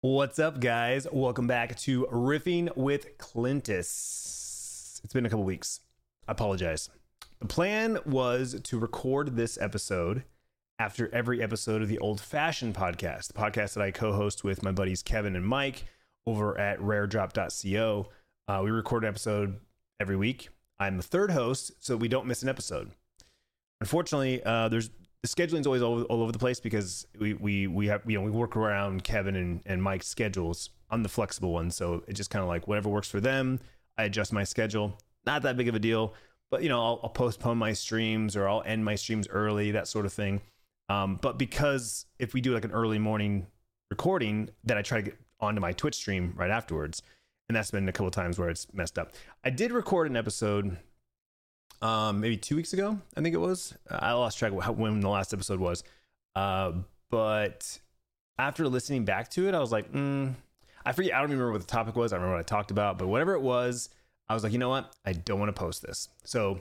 What's up, guys? Welcome back to Riffing with Clintus. It's been a couple weeks. I apologize. The plan was to record this episode after every episode of the Old Fashioned podcast, the podcast that I co host with my buddies Kevin and Mike over at raredrop.co. Uh, we record an episode every week. I'm the third host, so we don't miss an episode. Unfortunately, uh, there's the scheduling is always all, all, over the place because we we we have you know we work around Kevin and, and Mike's schedules. I'm the flexible one, so it's just kind of like whatever works for them. I adjust my schedule. Not that big of a deal, but you know I'll, I'll postpone my streams or I'll end my streams early, that sort of thing. Um, but because if we do like an early morning recording, then I try to get onto my Twitch stream right afterwards, and that's been a couple times where it's messed up. I did record an episode um, maybe two weeks ago, I think it was. I lost track of when the last episode was. Uh, but after listening back to it, I was like, mm, I forget. I don't remember what the topic was. I remember what I talked about, but whatever it was, I was like, you know what? I don't want to post this. So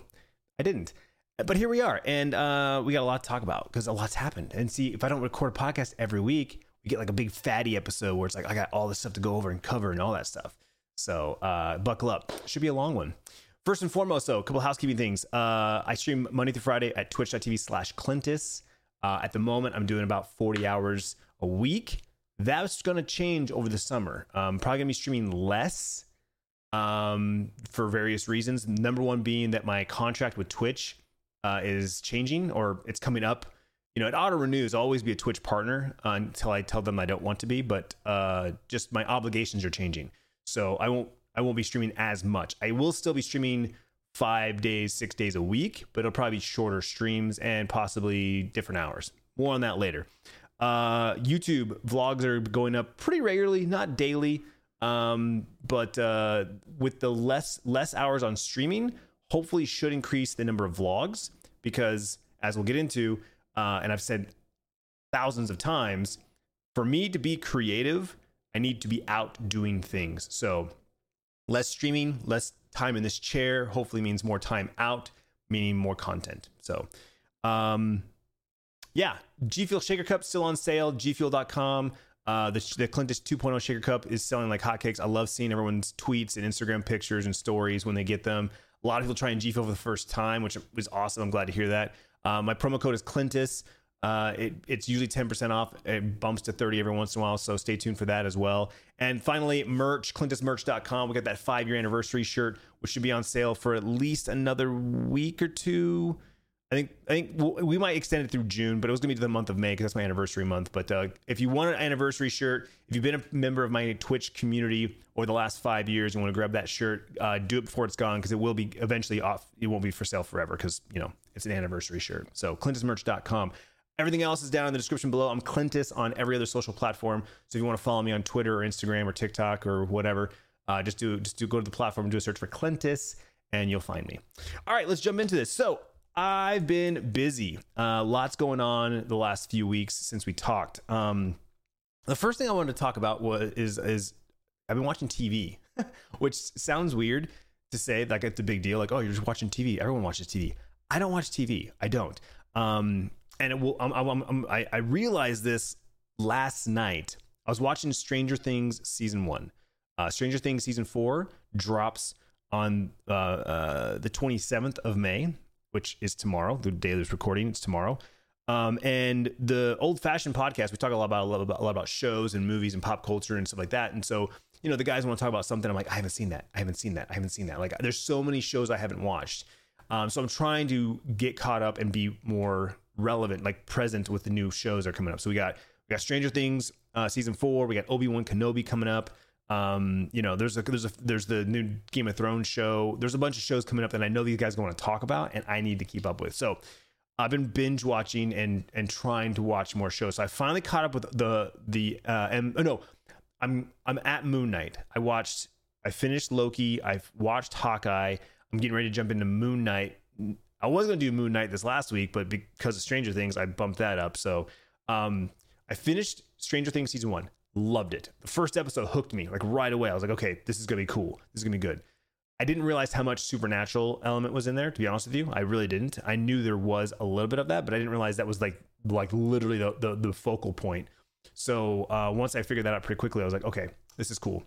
I didn't. But here we are, and uh, we got a lot to talk about because a lot's happened. And see, if I don't record a podcast every week, we get like a big fatty episode where it's like I got all this stuff to go over and cover and all that stuff. So uh, buckle up. Should be a long one. First and foremost, though, a couple housekeeping things. Uh, I stream Monday through Friday at twitch.tv slash Clintus. Uh, at the moment, I'm doing about 40 hours a week. That's going to change over the summer. I'm probably going to be streaming less um, for various reasons. Number one being that my contract with Twitch uh, is changing or it's coming up. You know, it auto renews. I'll always be a Twitch partner until I tell them I don't want to be, but uh, just my obligations are changing. So I won't I won't be streaming as much. I will still be streaming five days, six days a week, but it'll probably be shorter streams and possibly different hours. More on that later. Uh, YouTube vlogs are going up pretty regularly, not daily, um, but uh, with the less less hours on streaming, hopefully should increase the number of vlogs because as we'll get into, uh, and I've said thousands of times, for me to be creative, I need to be out doing things. So less streaming, less time in this chair, hopefully means more time out, meaning more content. So, um, yeah, G Fuel Shaker Cup still on sale, gfuel.com. Uh, the, the Clintus 2.0 Shaker Cup is selling like hotcakes. I love seeing everyone's tweets and Instagram pictures and stories when they get them. A lot of people try and G Fuel for the first time, which was awesome. I'm glad to hear that. Uh, my promo code is Clintus. Uh, it, it's usually 10% off. It bumps to 30 every once in a while. So stay tuned for that as well. And finally, merch, clintusmerch.com. We got that five year anniversary shirt, which should be on sale for at least another week or two. I think I think we might extend it through June, but it was gonna be to the month of May because that's my anniversary month. But uh, if you want an anniversary shirt, if you've been a member of my Twitch community over the last five years and want to grab that shirt, uh, do it before it's gone because it will be eventually off. It won't be for sale forever because you know it's an anniversary shirt. So clintusmerch.com. Everything else is down in the description below. I'm Clintus on every other social platform. So if you want to follow me on Twitter or Instagram or TikTok or whatever, uh, just do just do go to the platform and do a search for Clintus and you'll find me. All right, let's jump into this. So I've been busy. Uh, lots going on the last few weeks since we talked. Um, the first thing I wanted to talk about was is is I've been watching TV, which sounds weird to say like it's a big deal. Like oh, you're just watching TV. Everyone watches TV. I don't watch TV. I don't. Um, and will. I'm, I'm, I'm, i I realized this last night. I was watching Stranger Things season one. Uh, Stranger Things season four drops on uh, uh, the 27th of May, which is tomorrow. The day of this recording, it's tomorrow. Um, and the old fashioned podcast, we talk a lot about, a lot about a lot about shows and movies and pop culture and stuff like that. And so, you know, the guys want to talk about something. I'm like, I haven't seen that. I haven't seen that. I haven't seen that. Like, there's so many shows I haven't watched. Um, so I'm trying to get caught up and be more relevant, like present with the new shows that are coming up. So we got we got Stranger Things uh, season four. We got Obi Wan Kenobi coming up. Um, you know, there's a there's a there's the new Game of Thrones show. There's a bunch of shows coming up that I know these guys want to talk about, and I need to keep up with. So I've been binge watching and and trying to watch more shows. So I finally caught up with the the uh, and oh no, I'm I'm at Moon Knight. I watched. I finished Loki. I've watched Hawkeye. I'm getting ready to jump into Moon Knight I was to do Moon Knight this last week, but because of Stranger Things, I bumped that up. So um, I finished Stranger Things season one, loved it. The first episode hooked me like right away. I was like, okay, this is to be cool. This is to be good. I didn't realize how much supernatural element was in there. To be honest with you, I really didn't. I knew there was a little bit of that, but I didn't realize that was like like literally the the, the focal point. So uh, once I figured that out pretty quickly, I was like, okay, this is cool.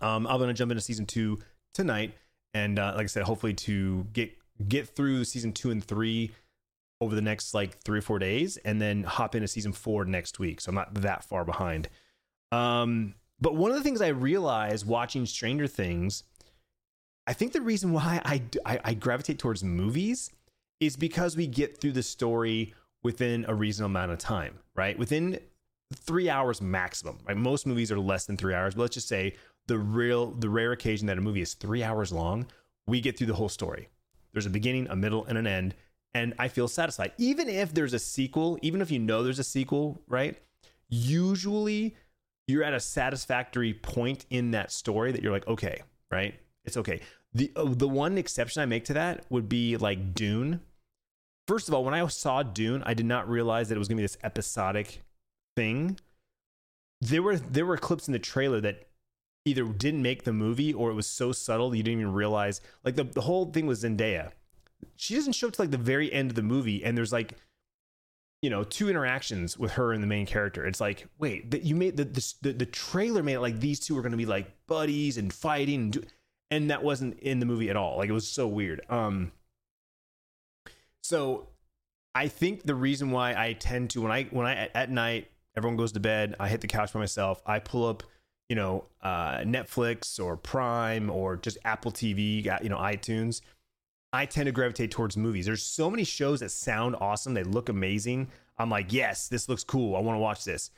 Um, I'm gonna jump into season two tonight, and uh, like I said, hopefully to get get through season two and three over the next like three or four days, and then hop into season four next week. So I'm not that far behind. Um, but one of the things I realized watching Stranger Things, I think the reason why I, I, I gravitate towards movies is because we get through the story within a reasonable amount of time, right? Within three hours maximum. Right? Most movies are less than three hours, but let's just say the real the rare occasion that a movie is three hours long, we get through the whole story. There's a beginning, a middle, and an end, and I feel satisfied. Even if there's a sequel, even if you know there's a sequel, right? Usually you're at a satisfactory point in that story that you're like, okay, right? It's okay. The uh, the one exception I make to that would be like Dune. First of all, when I saw Dune, I did not realize that it was going to be this episodic thing. There were there were clips in the trailer that either didn't make the movie or it was so subtle you didn't even realize. Like the, the whole thing was Zendaya. She doesn't show up to like the very end of the movie, and there's like you know two interactions with her and the main character it's like wait that you made the, the the trailer made it like these two are going to be like buddies and fighting and do, and that wasn't in the movie at all like it was so weird um so i think the reason why i tend to when i when i at night everyone goes to bed i hit the couch by myself i pull up you know uh netflix or prime or just apple tv got you know itunes I tend to gravitate towards movies. There's so many shows that sound awesome, they look amazing. I'm like, yes, this looks cool. I want to watch this,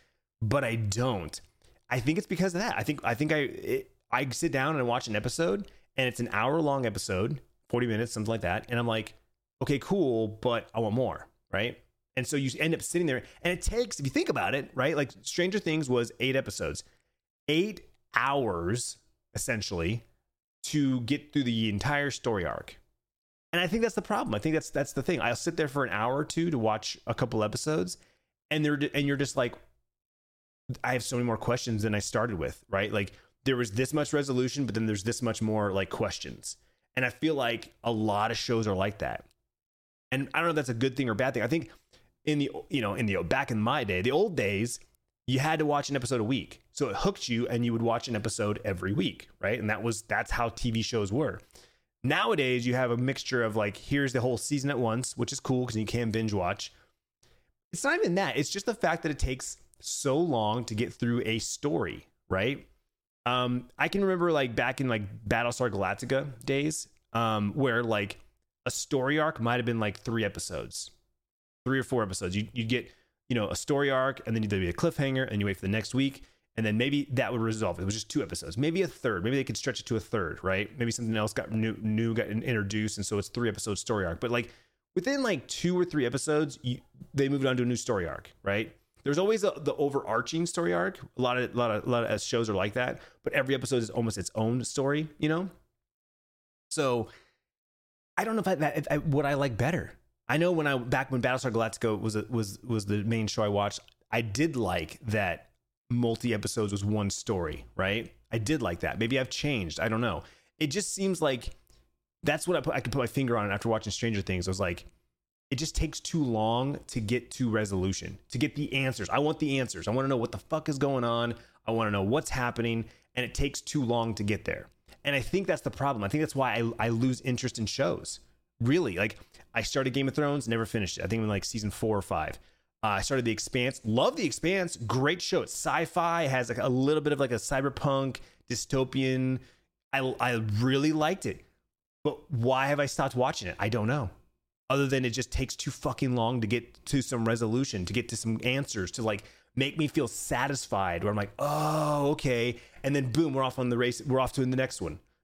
but I don't. I think it's because of that. I think I think I it, I sit down and watch an episode, and it's an hour long episode, 40 minutes, something like that, and I'm like, okay, cool, but I want more, right? And so you end up sitting there, and it takes, if you think about it, right? Like Stranger Things was eight episodes, eight hours essentially to get through the entire story arc and I think that's the problem. I think that's that's the thing. I'll sit there for an hour or two to watch a couple episodes, and they're and you're just like, I have so many more questions than I started with. Right? Like there was this much resolution, but then there's this much more like questions. And I feel like a lot of shows are like that. And I don't know if that's a good thing or bad thing. I think in the you know in the back in my day, the old days, you had to watch an episode a week, so it hooked you, and you would watch an episode every week, right? And that was that's how TV shows were. Nowadays, you have a mixture of like, here's the whole season at once, which is cool because you can binge watch. It's not even that. It's just the fact that it takes so long to get through a story, right? Um, I can remember like back in like Battlestar Galactica days, um, where like a story arc might have been like three episodes, three or four episodes. You you get you know a story arc, and then there'd be a cliffhanger, and you wait for the next week, and then maybe that would resolve it. Was just two episodes, maybe a third. Maybe they could stretch it to a third, right? Maybe something else got new, new got introduced, and so it's three episode story arc. But like within like two or three episodes, you, they moved on to a new story arc, right? There's always a, the overarching story arc. A lot of a lot of a lot of shows are like that, but every episode is almost its own story, you know. So I don't know if I, that if I, what I like better. I know when I back when Battlestar Galactica was a, was was the main show I watched, I did like that multi episodes was one story, right? I did like that. Maybe I've changed. I don't know. It just seems like that's what I put. I could put my finger on after watching Stranger Things. I was like, it just takes too long to get to resolution, to get the answers. I want the answers. I want to know what the fuck is going on. I want to know what's happening, and it takes too long to get there. And I think that's the problem. I think that's why I, I lose interest in shows. Really, like I started Game of Thrones, never finished it. I think in like season four or five. Uh, I started The Expanse. Love The Expanse. Great show. It's sci-fi. Has like a little bit of like a cyberpunk dystopian. I I really liked it. But why have I stopped watching it? I don't know. Other than it just takes too fucking long to get to some resolution, to get to some answers, to like make me feel satisfied. Where I'm like, oh, okay, and then boom, we're off on the race. We're off to the next one.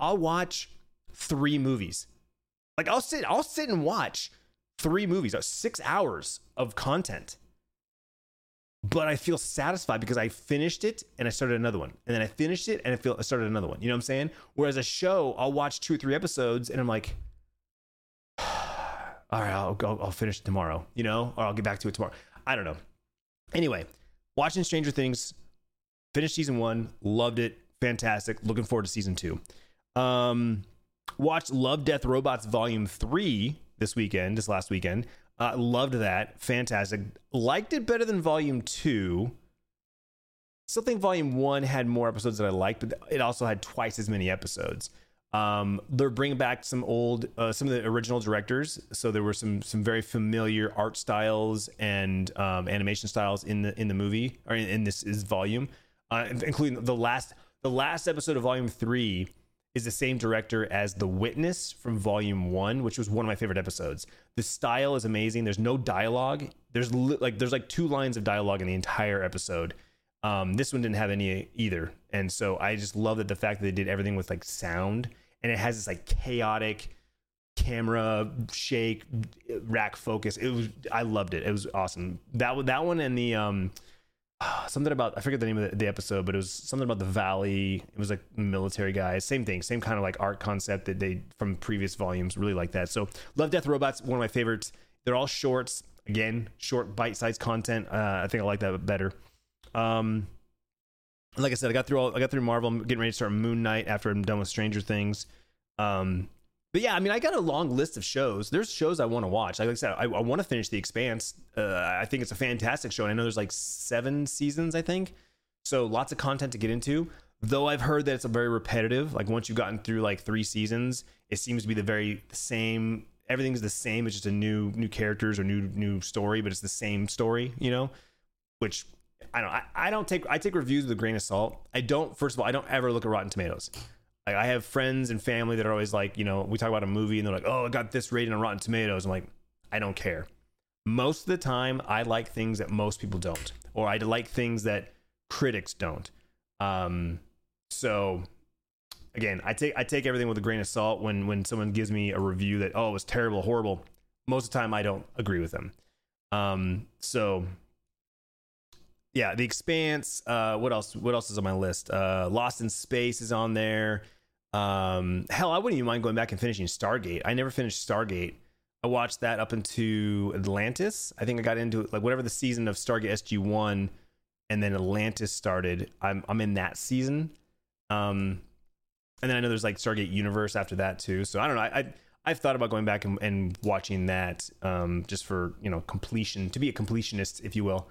I'll watch three movies like I'll sit I'll sit and watch three movies, uh, six hours of content. but I feel satisfied because I finished it and I started another one, and then I finished it and I feel I started another one. You know what I'm saying? Whereas a show, I'll watch two or three episodes and I'm like, all right, I'll go, I'll finish tomorrow, you know, or I'll get back to it tomorrow. I don't know. Anyway, watching Stranger Things, finished season one, loved it, fantastic. Looking forward to season two. Um, watched Love, Death, Robots Volume Three this weekend, this last weekend. Uh, loved that, fantastic. Liked it better than Volume Two. Still think Volume One had more episodes that I liked, but it also had twice as many episodes. Um, they're bringing back some old, uh, some of the original directors. So there were some some very familiar art styles and um, animation styles in the in the movie or in, in this is volume, uh, including the last the last episode of Volume Three is the same director as The Witness from Volume One, which was one of my favorite episodes. The style is amazing. There's no dialogue. There's li- like there's like two lines of dialogue in the entire episode. Um, this one didn't have any either, and so I just love that the fact that they did everything with like sound, and it has this like chaotic camera shake, rack focus. It was I loved it. It was awesome. That that one and the um something about I forget the name of the, episode, but it was something about the valley. It was like military guys. Same thing, same kind of like art concept that they from previous volumes. Really like that. So Love Death Robots, one of my favorites. They're all shorts. Again, short bite-sized content. Uh, I think I like that better. Um, like I said, I got through all. I got through Marvel. I'm getting ready to start Moon Knight after I'm done with Stranger Things. Um, but yeah, I mean, I got a long list of shows. There's shows I want to watch. Like I said, I, I want to finish The Expanse. Uh, I think it's a fantastic show, and I know there's like seven seasons. I think so. Lots of content to get into. Though I've heard that it's a very repetitive. Like once you've gotten through like three seasons, it seems to be the very same. Everything's the same. It's just a new new characters or new new story, but it's the same story. You know, which I don't. I, I don't take. I take reviews with a grain of salt. I don't. First of all, I don't ever look at Rotten Tomatoes. Like I have friends and family that are always like, you know, we talk about a movie and they're like, "Oh, I got this rating on Rotten Tomatoes." I'm like, I don't care. Most of the time, I like things that most people don't, or I like things that critics don't. Um, so again, I take I take everything with a grain of salt when when someone gives me a review that oh it was terrible, horrible. Most of the time, I don't agree with them. Um, so yeah, The Expanse. Uh, what else? What else is on my list? Uh, Lost in Space is on there. Um, hell, I wouldn't even mind going back and finishing Stargate. I never finished Stargate. I watched that up into Atlantis. I think I got into like whatever the season of Stargate SG One, and then Atlantis started. I'm I'm in that season. Um, and then I know there's like Stargate Universe after that too. So I don't know. I, I I've thought about going back and, and watching that um, just for you know completion to be a completionist, if you will.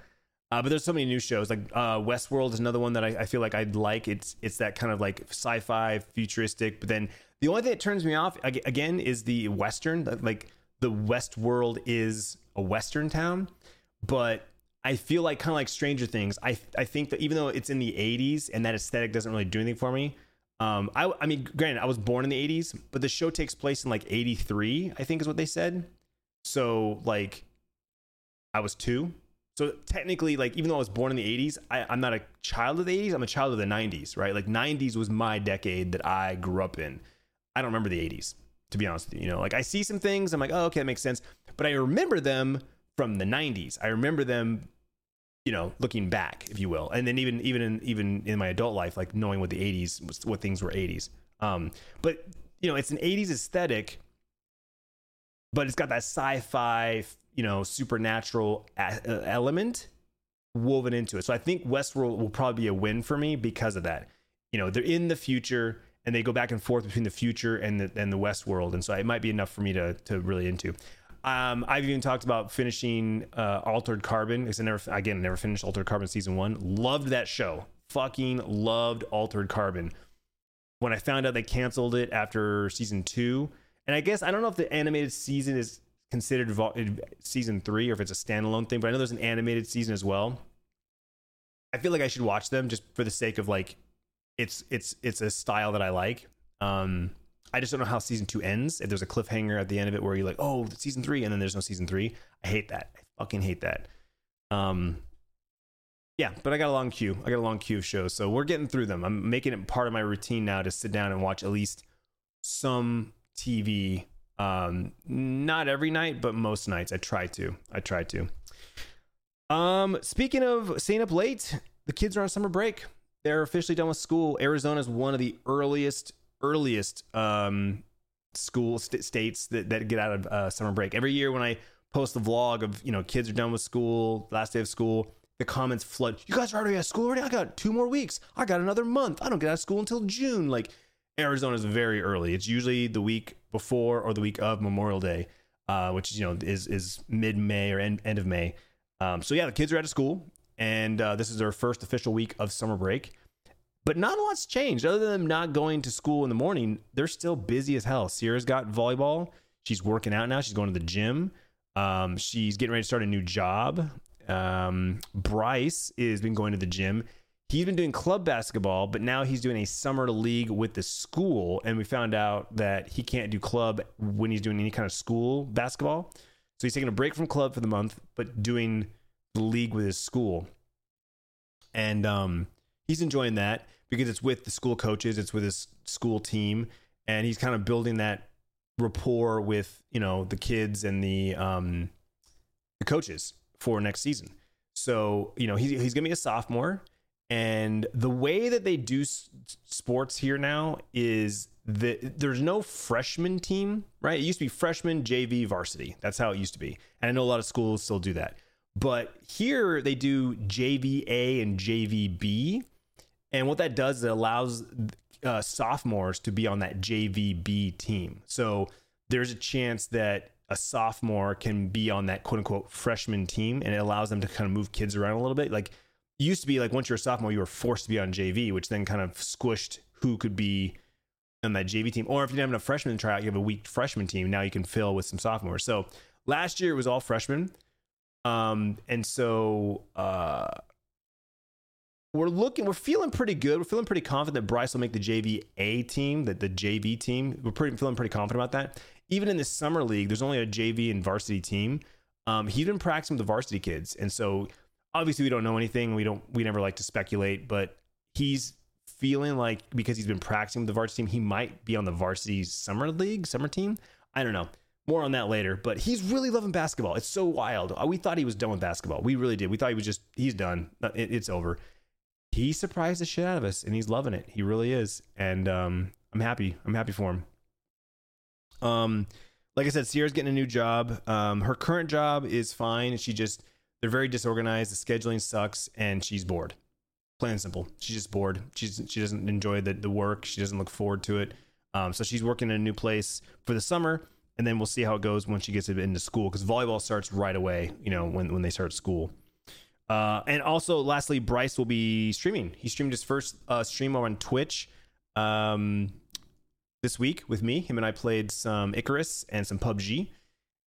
Uh, but there's so many new shows like uh, Westworld is another one that I, I, feel like I'd like. It's it's that kind of like sci-fi, futuristic. But then the only thing that turns me off again is the Western. Like the Westworld is a Western town, but I feel like kind of like Stranger Things. I I think that even though it's in the 80s and that aesthetic doesn't really do anything for me. Um, I I mean, granted, I was born in the 80s, but the show takes place in like 83. I think is what they said. So like, I was two so technically, like even though I was born in the '80s, I, am not a child of the '80s. I'm a child of the '90s, right? Like '90s was my decade that I grew up in. I don't remember the '80s, to be honest with you. You know, like I see some things, I'm like, oh, okay, that makes sense. But I remember them from the '90s. I remember them, you know, looking back, if you will, and then even even in even in my adult life, like knowing what the '80s was, what things were '80s. Um, but you know, it's an '80s aesthetic, but it's got that sci-fi you know supernatural a- uh, element woven into it. So I think Westworld will probably be a win for me because of that. You know, they're in the future and they go back and forth between the future and the and the Westworld, and so it might be enough for me to to really into. Um, I've even talked about finishing uh, Altered Carbon because I never, again, never finished Altered Carbon season one. Loved that show. Fucking loved Altered Carbon. When I found out they canceled it after season two, and I guess I don't know if the animated season is considered vo- season three or if it's a standalone thing, but I know there's an animated season as well. I feel like I should watch them just for the sake of like it's it's it's a style that I like. Um I just don't know how season two ends. If there's a cliffhanger at the end of it where you're like, oh, season three, and then there's no season three. I hate that. I fucking hate that. Um yeah, but I got a long queue. I got a long queue of shows. So we're getting through them. I'm making it part of my routine now to sit down and watch at least some TV um, not every night, but most nights I try to. I try to. Um, speaking of staying up late, the kids are on summer break. They're officially done with school. Arizona is one of the earliest, earliest um, school st- states that, that get out of uh, summer break. Every year when I post the vlog of you know kids are done with school, last day of school, the comments flood. You guys are already of school already. I got two more weeks. I got another month. I don't get out of school until June. Like Arizona is very early. It's usually the week before or the week of Memorial Day, uh, which you know is is mid May or end end of May. Um, so yeah, the kids are out of school, and uh, this is their first official week of summer break. But not a lot's changed other than them not going to school in the morning. They're still busy as hell. Sierra's got volleyball. She's working out now. She's going to the gym. Um, she's getting ready to start a new job. Um, Bryce is been going to the gym. He's been doing club basketball, but now he's doing a summer league with the school. And we found out that he can't do club when he's doing any kind of school basketball. So he's taking a break from club for the month, but doing the league with his school. And um, he's enjoying that because it's with the school coaches, it's with his school team, and he's kind of building that rapport with you know the kids and the um, the coaches for next season. So you know he's he's gonna be a sophomore, and the way that they do s- sports here now is that there's no freshman team, right? It used to be freshman, JV, varsity. That's how it used to be, and I know a lot of schools still do that. But here they do JVA and JVB and what that does is it allows uh, sophomores to be on that JVB team. So there's a chance that a sophomore can be on that quote unquote freshman team and it allows them to kind of move kids around a little bit. Like used to be like once you're a sophomore, you were forced to be on JV, which then kind of squished who could be on that JV team. Or if you didn't have a freshman tryout, you have a weak freshman team. Now you can fill with some sophomores. So last year it was all freshmen. Um, and so uh, we're looking, we're feeling pretty good. We're feeling pretty confident that Bryce will make the JV A team, that the JV team. We're pretty feeling pretty confident about that. Even in the summer league, there's only a JV and varsity team. Um, he's been practicing with the varsity kids, and so obviously we don't know anything. We don't, we never like to speculate, but he's feeling like because he's been practicing with the varsity team, he might be on the varsity summer league, summer team. I don't know. More on that later, but he's really loving basketball. It's so wild. Uh, We thought he was done with basketball. We really did. We thought he was just, he's done. It's over he surprised the shit out of us and he's loving it. He really is. And um, I'm happy. I'm happy for him. Um, like I said, Sierra's getting a new job. Um, her current job is fine. She just, they're very disorganized. The scheduling sucks and she's bored. Plain and simple. She's just bored. She's, she doesn't enjoy the, the work. She doesn't look forward to it. Um, so she's working in a new place for the summer and then we'll see how it goes when she gets into school because volleyball starts right away, you know, when, when they start school. Uh, and also, lastly, Bryce will be streaming. He streamed his first uh, stream on Twitch um, this week with me. Him and I played some Icarus and some PUBG.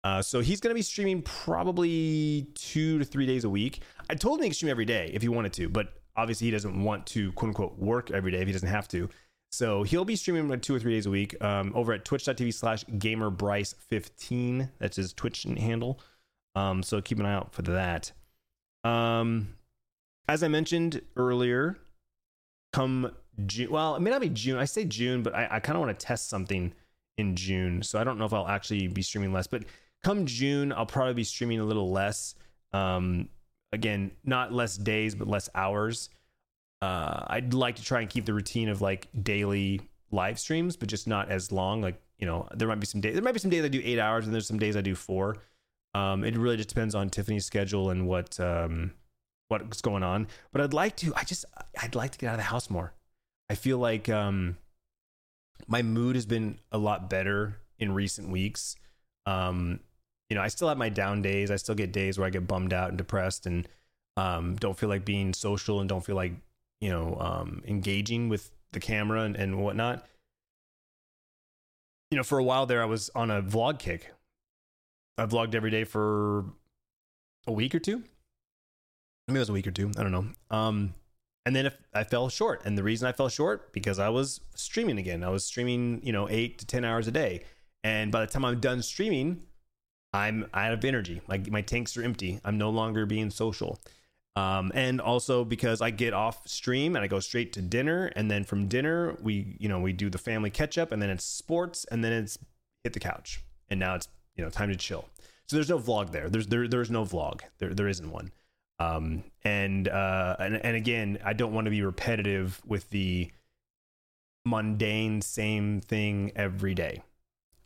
Uh, so he's going to be streaming probably two to three days a week. I told him he could stream every day if he wanted to, but obviously he doesn't want to quote unquote work every day if he doesn't have to. So he'll be streaming like two or three days a week um, over at twitch.tv slash gamerbryce15. That's his Twitch handle. Um, so keep an eye out for that. Um, as I mentioned earlier, come June. Well, it may not be June. I say June, but I, I kind of want to test something in June. So I don't know if I'll actually be streaming less. But come June, I'll probably be streaming a little less. Um, again, not less days, but less hours. Uh, I'd like to try and keep the routine of like daily live streams, but just not as long. Like you know, there might be some days. There might be some days I do eight hours, and there's some days I do four. Um, it really just depends on Tiffany's schedule and what um, what's going on. But I'd like to. I just I'd like to get out of the house more. I feel like um, my mood has been a lot better in recent weeks. Um, you know, I still have my down days. I still get days where I get bummed out and depressed and um, don't feel like being social and don't feel like you know um, engaging with the camera and, and whatnot. You know, for a while there, I was on a vlog kick. I vlogged every day for a week or two. Maybe it was a week or two. I don't know. Um, and then if I fell short, and the reason I fell short because I was streaming again. I was streaming, you know, eight to ten hours a day, and by the time I'm done streaming, I'm out of energy. My my tanks are empty. I'm no longer being social. Um, and also because I get off stream and I go straight to dinner, and then from dinner we, you know, we do the family catch up, and then it's sports, and then it's hit the couch, and now it's you know time to chill. So there's no vlog there. There's there there's no vlog. There there isn't one. Um, and uh, and and again, I don't want to be repetitive with the mundane same thing every day.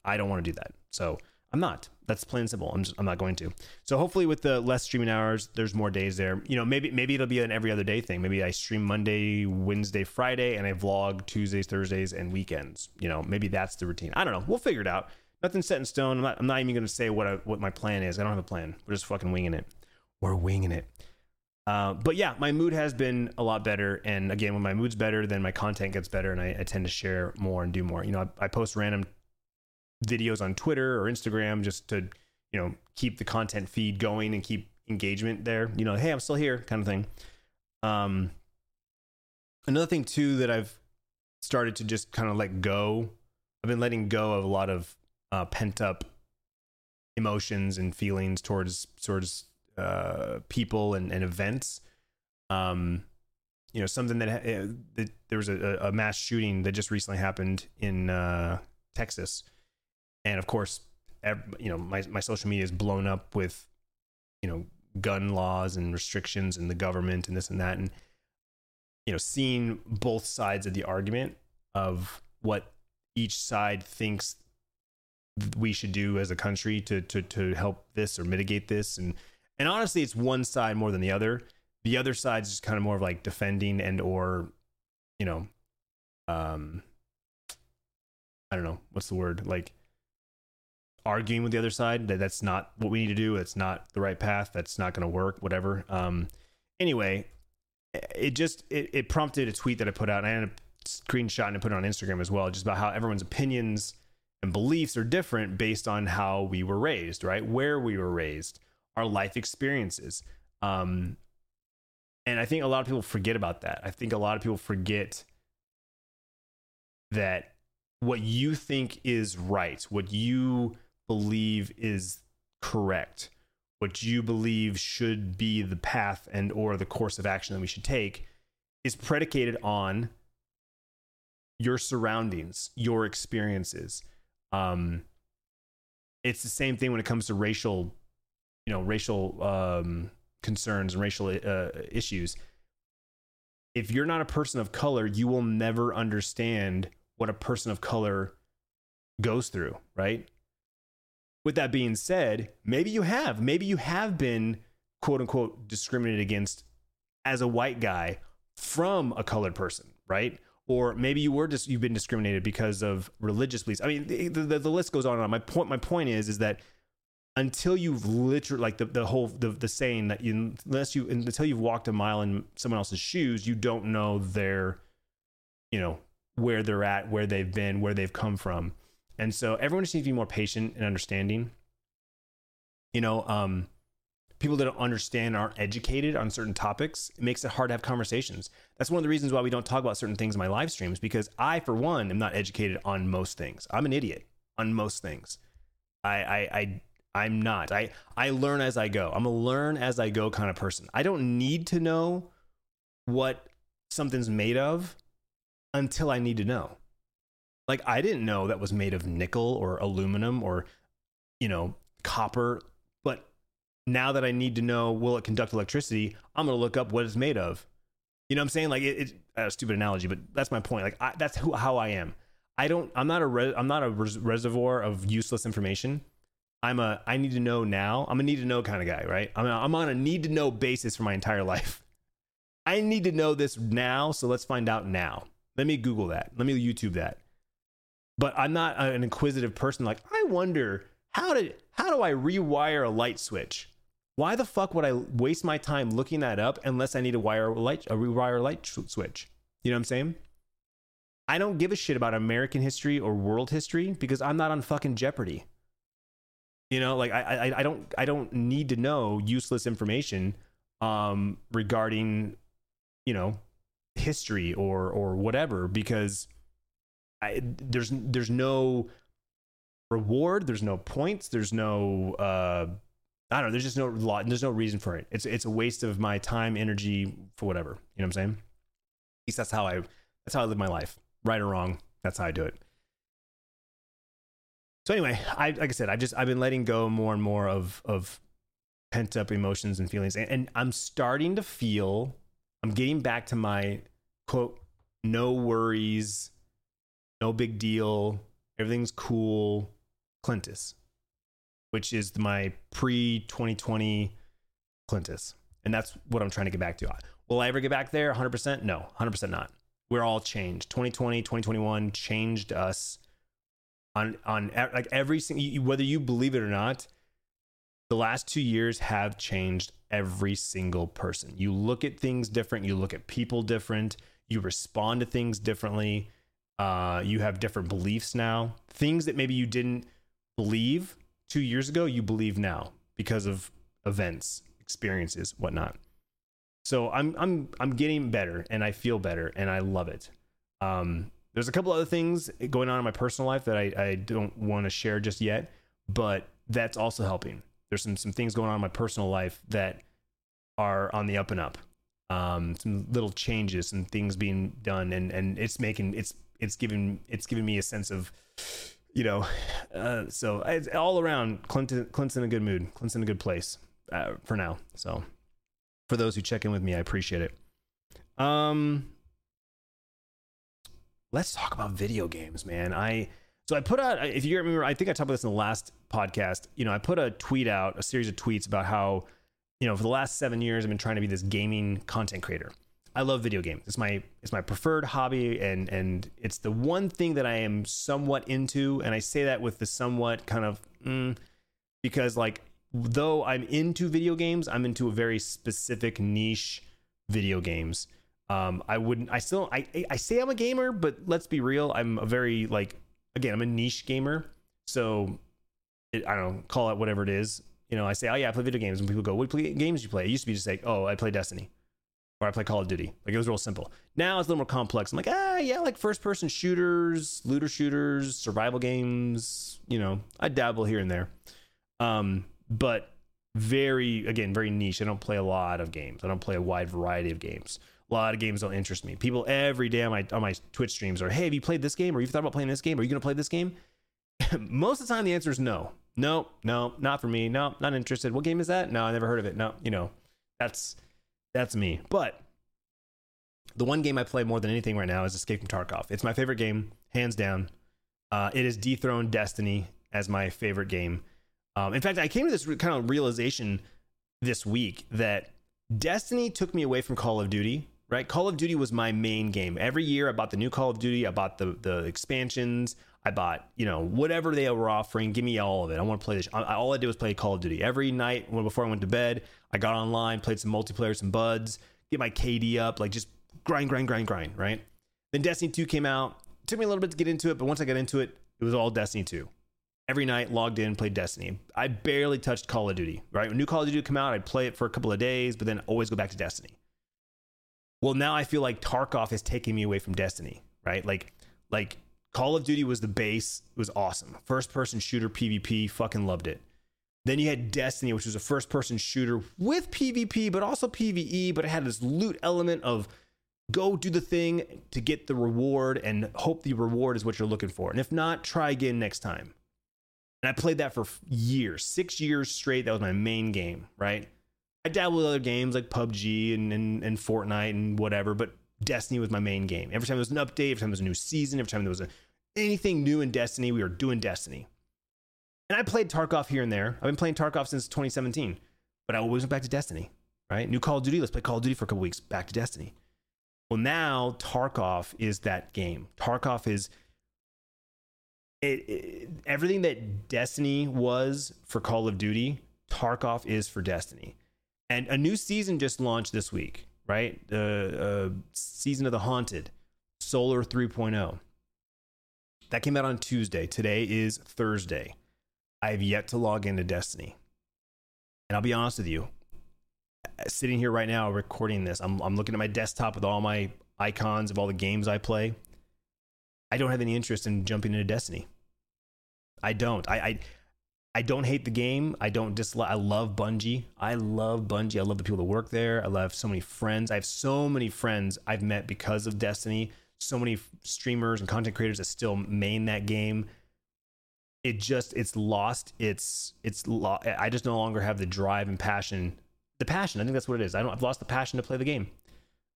I don't want to do that. So I'm not. That's plain and simple. I'm just I'm not going to. So hopefully with the less streaming hours, there's more days there. You know, maybe maybe it'll be an every other day thing. Maybe I stream Monday, Wednesday, Friday, and I vlog Tuesdays, Thursdays, and weekends. You know, maybe that's the routine. I don't know. We'll figure it out. Nothing's set in stone. I'm not, I'm not even going to say what I, what my plan is. I don't have a plan. We're just fucking winging it. We're winging it. Uh, but yeah, my mood has been a lot better. And again, when my mood's better, then my content gets better, and I, I tend to share more and do more. You know, I, I post random videos on Twitter or Instagram just to, you know, keep the content feed going and keep engagement there. You know, hey, I'm still here, kind of thing. Um, another thing too that I've started to just kind of let go. I've been letting go of a lot of uh, pent up emotions and feelings towards towards uh, people and, and events. Um, you know, something that, uh, that there was a, a, mass shooting that just recently happened in uh, Texas, and of course, you know, my my social media is blown up with, you know, gun laws and restrictions and the government and this and that, and you know, seeing both sides of the argument of what each side thinks we should do as a country to to to help this or mitigate this. And and honestly it's one side more than the other. The other side's just kind of more of like defending and or you know um i don't know what's the word? Like arguing with the other side that that's not what we need to do it's not the right path that's not going to work whatever. Um anyway it just it, it prompted a tweet that i put out and i ended up screenshotting and put it on instagram as well just about how everyone's opinions and beliefs are different based on how we were raised right? Where we were raised our life experiences. Um and i think a lot of people forget about that. I think a lot of people forget that what you think is right what you believe is correct. What you believe should be the path and or the course of action that we should take is predicated on your surroundings your experiences. Um it's the same thing when it comes to racial you know racial um concerns and racial uh, issues. If you're not a person of color you will never understand what a person of color goes through right with that being said, maybe you have, maybe you have been quote unquote discriminated against as a white guy from a colored person, right? Or maybe you were just you've been discriminated because of religious beliefs. I mean, the, the, the list goes on and on. My point, my point is, is that until you've literally like the, the whole the, the saying that you unless you until you've walked a mile in someone else's shoes, you don't know their, you know, where they're at, where they've been, where they've come from. And so everyone just needs to be more patient and understanding. You know, um, people that don't understand aren't educated on certain topics, it makes it hard to have conversations. That's one of the reasons why we don't talk about certain things in my live streams because I, for one, am not educated on most things. I'm an idiot on most things. I, I, I I'm not. I, I learn as I go. I'm a learn as I go kind of person. I don't need to know what something's made of until I need to know like I didn't know that was made of nickel or aluminum or you know copper but now that I need to know will it conduct electricity? I'm going to look up what it's made of. You know what I'm saying? Like it, it's a stupid analogy but that's my point. Like I, that's who, how I am. I don't I'm not a re, I'm not a res- reservoir of useless information. I'm a I need to know now. I'm a need to know kind of guy right? I'm, a, I'm on a need to know basis for my entire life. I need to know this now so let's find out now. Let me google that. Let me youtube that but I'm not an inquisitive person. Like, I wonder how did how do I rewire a light switch? Why the fuck would I waste my time looking that up unless I need to wire a light a rewire light switch? You know what I'm saying? I don't give a shit about American history or world history because I'm not on fucking Jeopardy. You know, like I I, I don't I don't need to know useless information um regarding you know history or or whatever because I, there's there's no reward, there's no points, there's no uh, I don't know, there's just no lot, there's no reason for it. It's it's a waste of my time, energy for whatever. You know what I'm saying? At least that's how I that's how I live my life. Right or wrong, that's how I do it. So anyway, I like I said, I've just I've been letting go more and more of of pent up emotions and feelings. And, and I'm starting to feel, I'm getting back to my quote, no worries, no big deal, everything's cool, Clintus, which is my pre 2020 Clintus. And that's what I'm trying to get back to. Will I ever get back there 100%? No, 100% not. We're all changed. 2020, 2021 changed us on on like every single whether you believe it or not. The last 2 years have changed every single person. You look at things different, you look at people different, you respond to things differently. Uh, you have different beliefs now. Things that maybe you didn't believe 2 years ago, you believe now because of events, experiences, whatnot. So I'm I'm I'm getting better and I feel better and I love it. Um, there's a couple other things going on in my personal life that I, I don't want to share just yet, but that's also helping. There's some some things going on in my personal life that are on the up and up. Um, some little changes and things being done, and and it's making it's it's given it's giving me a sense of, you know, uh, so it's all around Clinton Clint's in a good mood. Clint's in a good place uh, for now. So for those who check in with me, I appreciate it. Um, let's talk about video games, man. I so I put out if you remember, I think I talked about this in the last podcast. You know, I put a tweet out, a series of tweets about how, you know, for the last seven years I've been trying to be this gaming content creator. I love video games. It's my it's my preferred hobby and and it's the one thing that I am somewhat into and I say that with the somewhat kind of mm, because like though I'm into video games, I'm into a very specific niche video games. Um, I wouldn't. I still. I I say I'm a gamer, but let's be real. I'm a very like again. I'm a niche gamer. So it, I don't know, call it whatever it is. You know, I say, oh yeah, I play video games, and people go, what games do you play? It used to be just like, oh, I play Destiny, or I play Call of Duty. Like it was real simple. Now it's a little more complex. I'm like, ah, yeah, like first person shooters, looter shooters, survival games. You know, I dabble here and there. Um, but very again very niche. I don't play a lot of games. I don't play a wide variety of games a lot of games don't interest me. People every day on my on my Twitch streams are, "Hey, have you played this game? Or you thought about playing this game? Are you going to play this game?" Most of the time, the answer is no. No, no, not for me. No, not interested. What game is that? No, I never heard of it. No, you know, that's that's me. But the one game I play more than anything right now is Escape from Tarkov. It's my favorite game, hands down. Uh, it has dethroned Destiny as my favorite game. Um, in fact, I came to this kind of realization this week that Destiny took me away from Call of Duty right? Call of Duty was my main game. Every year I bought the new Call of Duty, I bought the the expansions, I bought, you know, whatever they were offering, give me all of it. I want to play this. All I did was play Call of Duty. Every night before I went to bed, I got online, played some multiplayer, some buds, get my KD up, like just grind, grind, grind, grind, right? Then Destiny 2 came out. It took me a little bit to get into it, but once I got into it, it was all Destiny 2. Every night, logged in, played Destiny. I barely touched Call of Duty, right? When new Call of Duty come out, I'd play it for a couple of days, but then always go back to Destiny. Well, now I feel like Tarkov is taking me away from Destiny, right? Like, like Call of Duty was the base, it was awesome. First person shooter PvP, fucking loved it. Then you had Destiny, which was a first person shooter with PvP, but also PvE, but it had this loot element of go do the thing to get the reward and hope the reward is what you're looking for. And if not, try again next time. And I played that for years, six years straight. That was my main game, right? I dabble with other games like PUBG and, and, and Fortnite and whatever, but Destiny was my main game. Every time there was an update, every time there was a new season, every time there was a, anything new in Destiny, we were doing Destiny. And I played Tarkov here and there. I've been playing Tarkov since 2017, but I always went back to Destiny, right? New Call of Duty, let's play Call of Duty for a couple weeks, back to Destiny. Well, now Tarkov is that game. Tarkov is it, it, everything that Destiny was for Call of Duty, Tarkov is for Destiny. And a new season just launched this week, right? The uh, season of the Haunted, Solar 3.0. That came out on Tuesday. Today is Thursday. I have yet to log into Destiny. And I'll be honest with you, uh, sitting here right now recording this, I'm, I'm looking at my desktop with all my icons of all the games I play. I don't have any interest in jumping into Destiny. I don't. I, I I don't hate the game. I don't dislike. I love Bungie. I love Bungie. I love the people that work there. I love so many friends. I have so many friends I've met because of Destiny. So many streamers and content creators that still main that game. It just it's lost it's it's lo- i just no longer have the drive and passion the passion i think that's what it is. I don't i've lost the passion to play the game.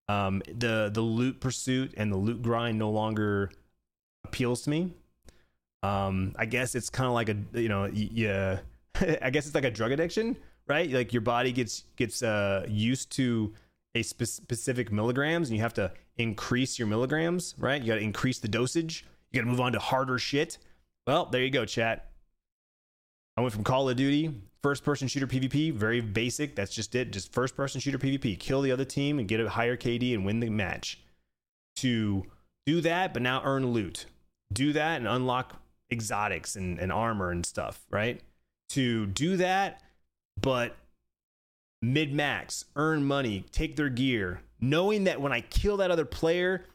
Um the the loot pursuit and the loot grind no longer appeals to me. Um i guess it's kind of like a you know yeah i guess it's like a drug addiction right? Like your body gets gets uh used to a spe- specific milligrams and you have to increase your milligrams right? You got to increase the dosage. You got to move on to harder shit well, there you go, chat. I went from Call of Duty, first person shooter PvP, very basic. That's just it. Just first person shooter PvP. Kill the other team and get a higher KD and win the match. To do that, but now earn loot. Do that and unlock exotics and, and armor and stuff, right? To do that, but mid max, earn money, take their gear, knowing that when I kill that other player,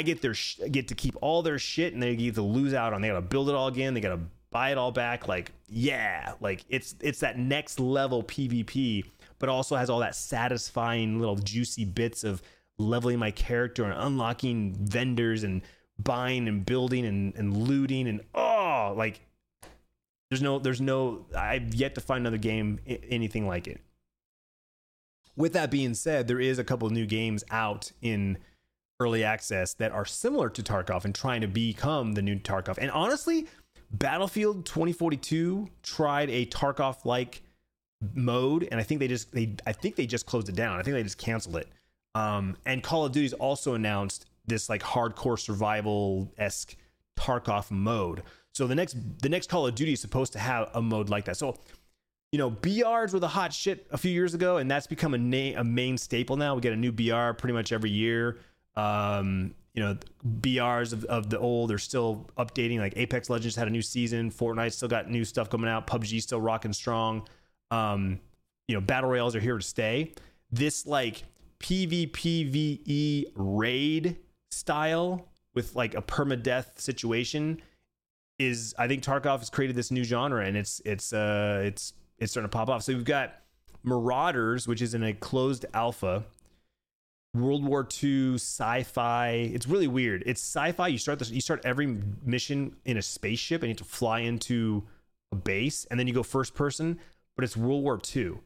I get their sh- get to keep all their shit, and they get to lose out on. They gotta build it all again. They gotta buy it all back. Like yeah, like it's it's that next level PvP, but also has all that satisfying little juicy bits of leveling my character and unlocking vendors and buying and building and, and looting and oh like there's no there's no I've yet to find another game anything like it. With that being said, there is a couple new games out in early access that are similar to Tarkov and trying to become the new Tarkov. And honestly, Battlefield 2042 tried a Tarkov like mode and I think they just they I think they just closed it down. I think they just canceled it. Um, and Call of Duty's also announced this like hardcore survival esque Tarkov mode. So the next the next Call of Duty is supposed to have a mode like that. So you know, BRs were the hot shit a few years ago, and that's become a, na- a main staple now. We get a new BR pretty much every year. Um, you know, BRs of, of the old are still updating. Like Apex Legends had a new season. Fortnite still got new stuff coming out. PUBG still rocking strong. Um, you know, battle royales are here to stay. This like PvPvE raid style with like a permadeath situation is I think Tarkov has created this new genre and it's it's uh it's it's starting to pop off. So we've got Marauders, which is in a closed alpha World War II sci-fi. It's really weird. It's sci-fi. You start this. You start every mission in a spaceship, and you have to fly into a base, and then you go first person. But it's World War II.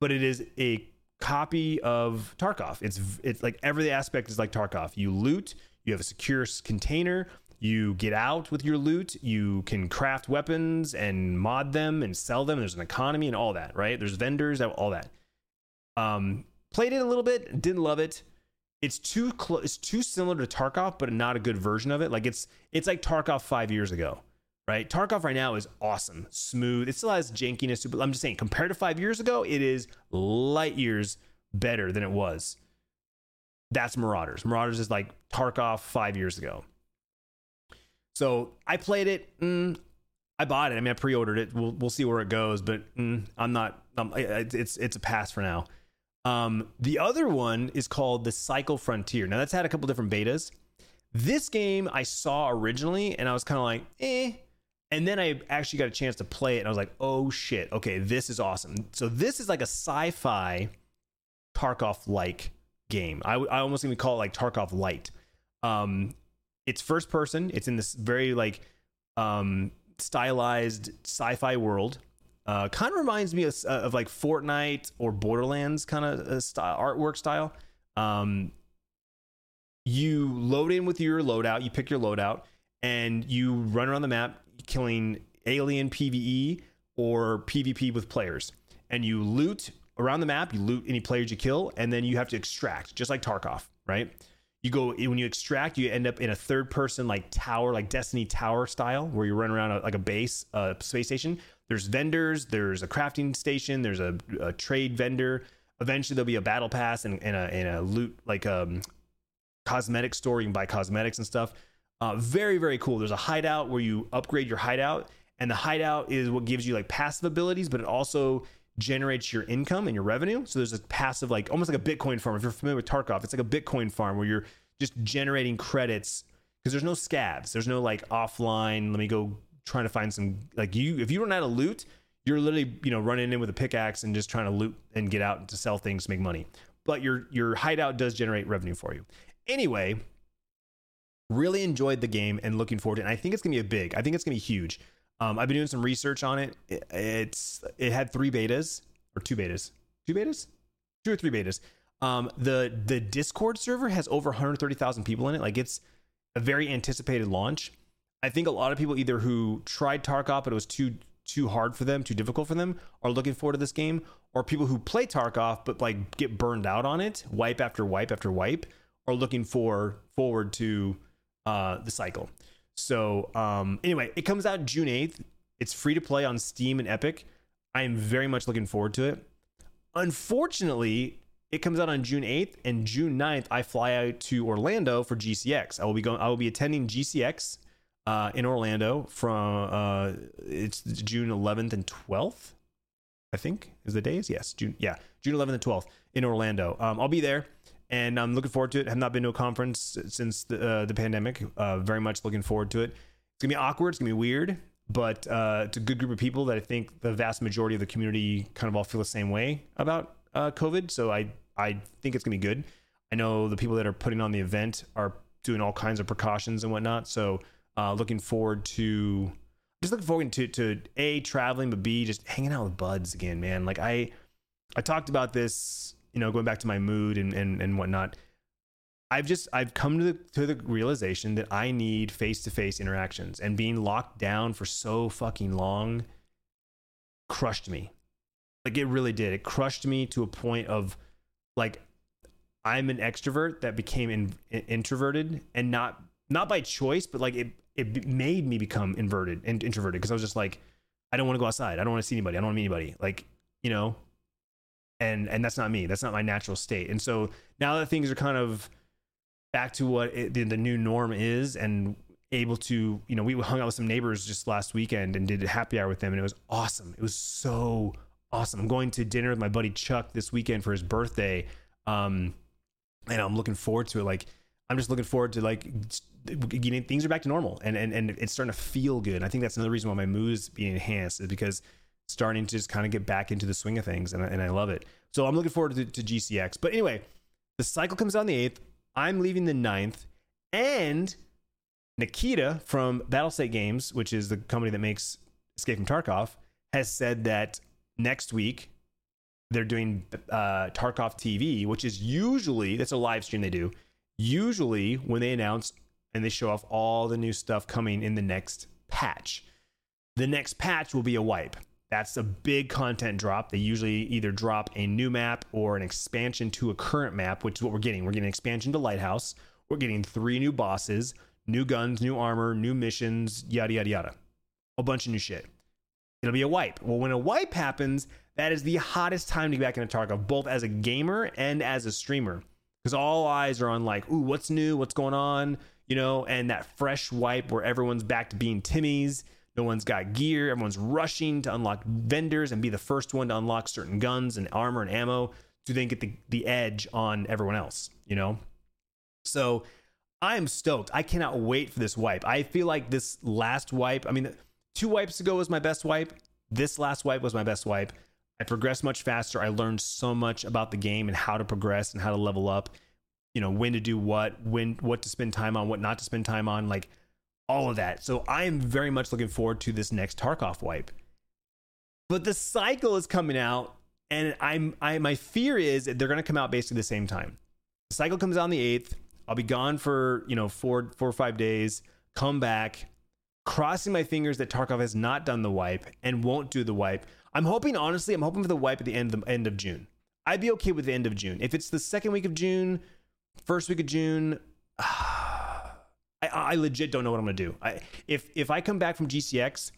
But it is a copy of Tarkov. It's it's like every aspect is like Tarkov. You loot. You have a secure container. You get out with your loot. You can craft weapons and mod them and sell them. There's an economy and all that. Right? There's vendors. All that. Um, played it a little bit. Didn't love it. It's too close it's too similar to Tarkov but not a good version of it. Like it's it's like Tarkov 5 years ago right? Tarkov right now is awesome smooth. It still has jankiness but I'm just saying compared to 5 years ago it is light years better than it was. That's Marauders. Marauders is like Tarkov 5 years ago. So I played it mm, I bought it. I mean I pre-ordered it. We'll we'll see where it goes but mm, I'm not I'm, it's it's a pass for now um, the other one is called the Cycle Frontier. Now that's had a couple different betas. This game I saw originally and I was kind of like, eh. And then I actually got a chance to play it and I was like, oh shit, okay, this is awesome. So this is like a sci-fi Tarkov like game. I, I almost even call it like Tarkov light. Um, it's first person. It's in this very like um, stylized sci-fi world. Uh, kind of reminds me of, uh, of, like Fortnite or Borderlands kind of uh, style, artwork style. Um, you load in with your loadout, you pick your loadout, and you run around the map killing alien PVE or PvP with players. And you loot around the map, you loot any players you kill, and then you have to extract, just like Tarkov, right? You go when you extract, you end up in a third person like tower, like Destiny tower style, where you run around a, like a base, a uh, space station there's vendors, there's a crafting station, there's a, a trade vendor. Eventually, there'll be a battle pass and, and, a, and a loot like um, cosmetic store. You can buy cosmetics and stuff. Uh, very very cool. There's a hideout where you upgrade your hideout, and the hideout is what gives you like passive abilities, but it also generates your income and your revenue. So there's a passive, like almost like a Bitcoin farm. If you're familiar with Tarkov, it's like a Bitcoin farm where you're just generating credits because there's no scabs. There's no like offline. Let me go trying to find some like you if you run out of loot you're literally you know running in with a pickaxe and just trying to loot and get out to sell things to make money but your your hideout does generate revenue for you anyway really enjoyed the game and looking forward to it and i think it's gonna be a big i think it's gonna be huge Um, I've been doing some research on it. it. It's it had three betas or two betas, two betas, two or three betas. Um, the the Discord server has over 130,000 people in it. Like it's a very anticipated launch. I think a lot of people either who tried Tarkov but it was too too hard for them, too difficult for them, are looking forward to this game, or people who play Tarkov but like get burned out on it, wipe after wipe after wipe, are looking for forward to uh, the cycle. So um, anyway, it comes out June 8th. It's free to play on Steam and Epic. I am very much looking forward to it. Unfortunately, it comes out on June 8th and June 9th. I fly out to Orlando for GCX. I will be going. I will be attending GCX uh, in Orlando from uh, it's June 11th and 12th. I think is the days. Yes, June. Yeah, June 11th and 12th in Orlando. Um, I'll be there and I'm looking forward to it. Have not been to a conference since the uh, the pandemic. Uh, very much looking forward to it. It's gonna be awkward. It's gonna be weird, but uh, it's a good group of people that I think the vast majority of the community kind of all feel the same way about uh, COVID. So I I think it's gonna be good. I know the people that are putting on the event are doing all kinds of precautions and whatnot. So uh, looking forward to just looking forward to to a traveling, but b just hanging out with buds again, man. Like I I talked about this you know, going back to my mood and, and, and whatnot, I've just I've come to the to the realization that I need face to face interactions and being locked down for so fucking long crushed me. Like it really did. It crushed me to a point of like I'm an extrovert that became in, in, introverted and not not by choice, but like it it made me become inverted and introverted because I was just like I don't want to go outside. I don't want to see anybody. I don't want to meet anybody. Like, you know, and and that's not me. That's not my natural state. And so now that things are kind of back to what it, the, the new norm is and able to you know we hung out with some neighbors just last weekend and did a happy hour with them and it was awesome. It was so awesome. I'm going to dinner with my buddy chuck this weekend for his birthday um and i'm looking forward to it. Like i'm just looking forward to like getting things are back to normal and and, and it's starting to feel good. I think that's another reason why my mood is being enhanced is because starting to just kind of get back into the swing of things, and, and I love it. So I'm looking forward to, to GCX. But anyway, the cycle comes out on the 8th. I'm leaving the 9th. And Nikita from Battlestate Games, which is the company that makes Escape from Tarkov, has said that next week they're doing uh, Tarkov TV, which is usually that's a live stream they do. Usually when they announce and they show off all the new stuff coming in the next patch. The next patch will be a wipe. That's a big content drop. They usually either drop a new map or an expansion to a current map, which is what we're getting. We're getting an expansion to Lighthouse. We're getting three new bosses, new guns, new armor, new missions, yada, yada, yada. A bunch of new shit. It'll be a wipe. Well, when a wipe happens, that is the hottest time to get back into Tarkov, both as a gamer and as a streamer. Because all eyes are on, like, ooh, what's new? What's going on? You know, and that fresh wipe where everyone's back to being Timmys no one's got gear. Everyone's rushing to unlock vendors and be the first one to unlock certain guns and armor and ammo to then get the, the edge on everyone else, you know? So I'm stoked. I cannot wait for this wipe. I feel like this last wipe, I mean, two wipes ago was my best wipe. This last wipe was my best wipe. I progressed much faster. I learned so much about the game and how to progress and how to level up. You know, when to do what, when what to spend time on, what not to spend time on. Like all of that. So I am very much looking forward to this next Tarkov wipe. But the cycle is coming out, and I'm I my fear is that they're gonna come out basically the same time. The cycle comes out on the eighth. I'll be gone for you know four four or five days. Come back, crossing my fingers that Tarkov has not done the wipe and won't do the wipe. I'm hoping honestly, I'm hoping for the wipe at the end of the end of June. I'd be okay with the end of June. If it's the second week of June, first week of June. I, I legit don't know what I'm gonna do. I, if if I come back from GCX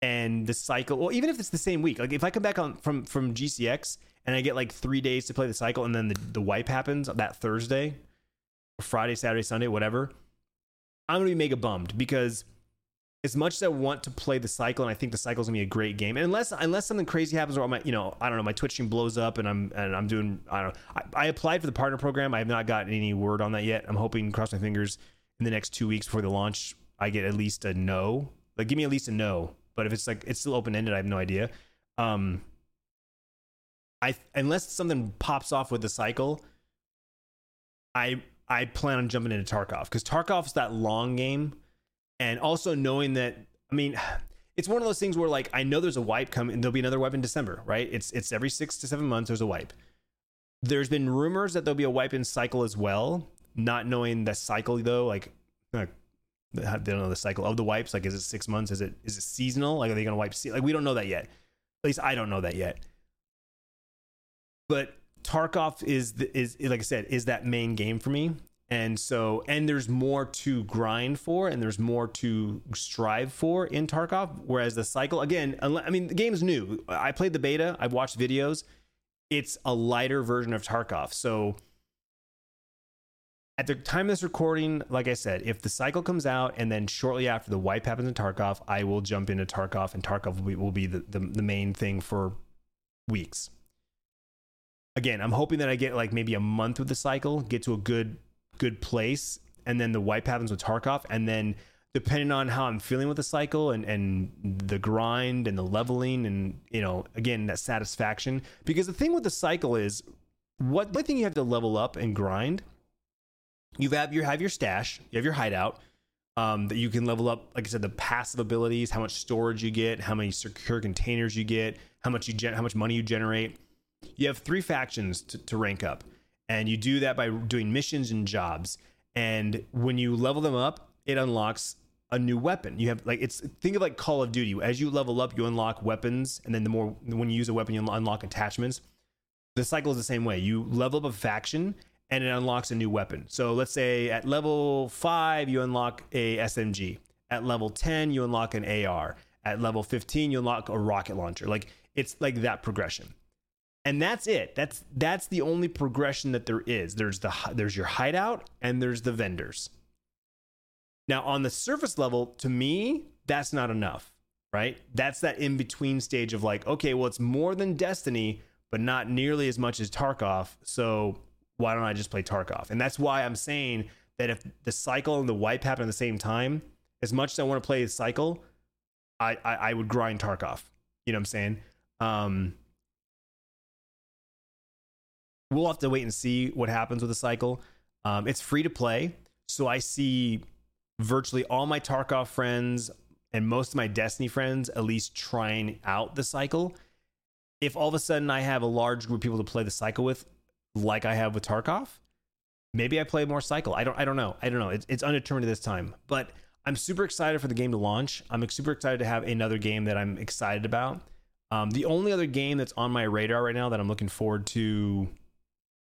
and the cycle, well, even if it's the same week, like if I come back on from from GCX and I get like three days to play the cycle, and then the, the wipe happens that Thursday, or Friday, Saturday, Sunday, whatever, I'm gonna be mega bummed because as much as I want to play the cycle, and I think the cycle is gonna be a great game, and unless unless something crazy happens or my you know I don't know my Twitch stream blows up and I'm and I'm doing I don't know I, I applied for the partner program. I have not gotten any word on that yet. I'm hoping, cross my fingers, in the next two weeks before the launch, I get at least a no. Like, give me at least a no. But if it's like it's still open ended, I have no idea. Um, I unless something pops off with the cycle, I I plan on jumping into Tarkov because Tarkov's that long game, and also knowing that I mean, it's one of those things where like I know there's a wipe coming, there'll be another wipe in December, right? It's it's every six to seven months there's a wipe. There's been rumors that there'll be a wipe in cycle as well, not knowing the cycle though. Like, they don't know the cycle of the wipes. Like, is it six months? Is it is it seasonal? Like, are they to wipe? Se- like, we don't know that yet. At least I don't know that yet. But Tarkov is the, is like I said is that main game for me. And so, and there's more to grind for, and there's more to strive for in Tarkov. Whereas the cycle, again, I mean, the game's new. I played the beta. I've watched videos. It's a lighter version of Tarkov. So, at the time of this recording, like I said, if the cycle comes out and then shortly after the wipe happens in Tarkov, I will jump into Tarkov, and Tarkov will be, will be the, the, the main thing for weeks. Again, I'm hoping that I get like maybe a month with the cycle, get to a good good place, and then the wipe happens with Tarkov, and then depending on how I'm feeling with the cycle and and the grind and the leveling and you know again that satisfaction because the thing with the cycle is what the thing you have to level up and grind you have your have your stash you have your hideout um, that you can level up like I said the passive abilities how much storage you get how many secure containers you get how much you gen- how much money you generate. You have three factions to, to rank up and you do that by doing missions and jobs. And when you level them up it unlocks a new weapon. You have like it's think of like call of duty. As you level up you unlock weapons and then the more when you use a weapon you unlock attachments. The cycle is the same way. You level up a faction and it unlocks a new weapon. So let's say at level 5 you unlock a smg at level 10 you unlock an ar at level 15 you unlock a rocket launcher. Like it's like that progression. And that's it. That's that's the only progression that there is. There's the there's your hideout and there's the vendors. Now on the surface level to me that's not enough right? That's that in between stage of like okay well it's more than destiny but not nearly as much as tarkov. So why don't i just play tarkov and that's why i'm saying that if the cycle and the wipe happen at the same time as much as i want to play the cycle i i, I would grind tarkov you know what i'm saying um we'll have to wait and see what happens with the cycle. Um, it's free to play, so I see virtually all my Tarkov friends and most of my Destiny friends at least trying out the cycle. If all of a sudden I have a large group of people to play the cycle with, like I have with Tarkov, maybe I play more cycle. I don't. I don't know. I don't know. It's, it's undetermined at this time, but I'm super excited for the game to launch. I'm super excited to have another game that I'm excited about. Um, the only other game that's on my radar right now that I'm looking forward to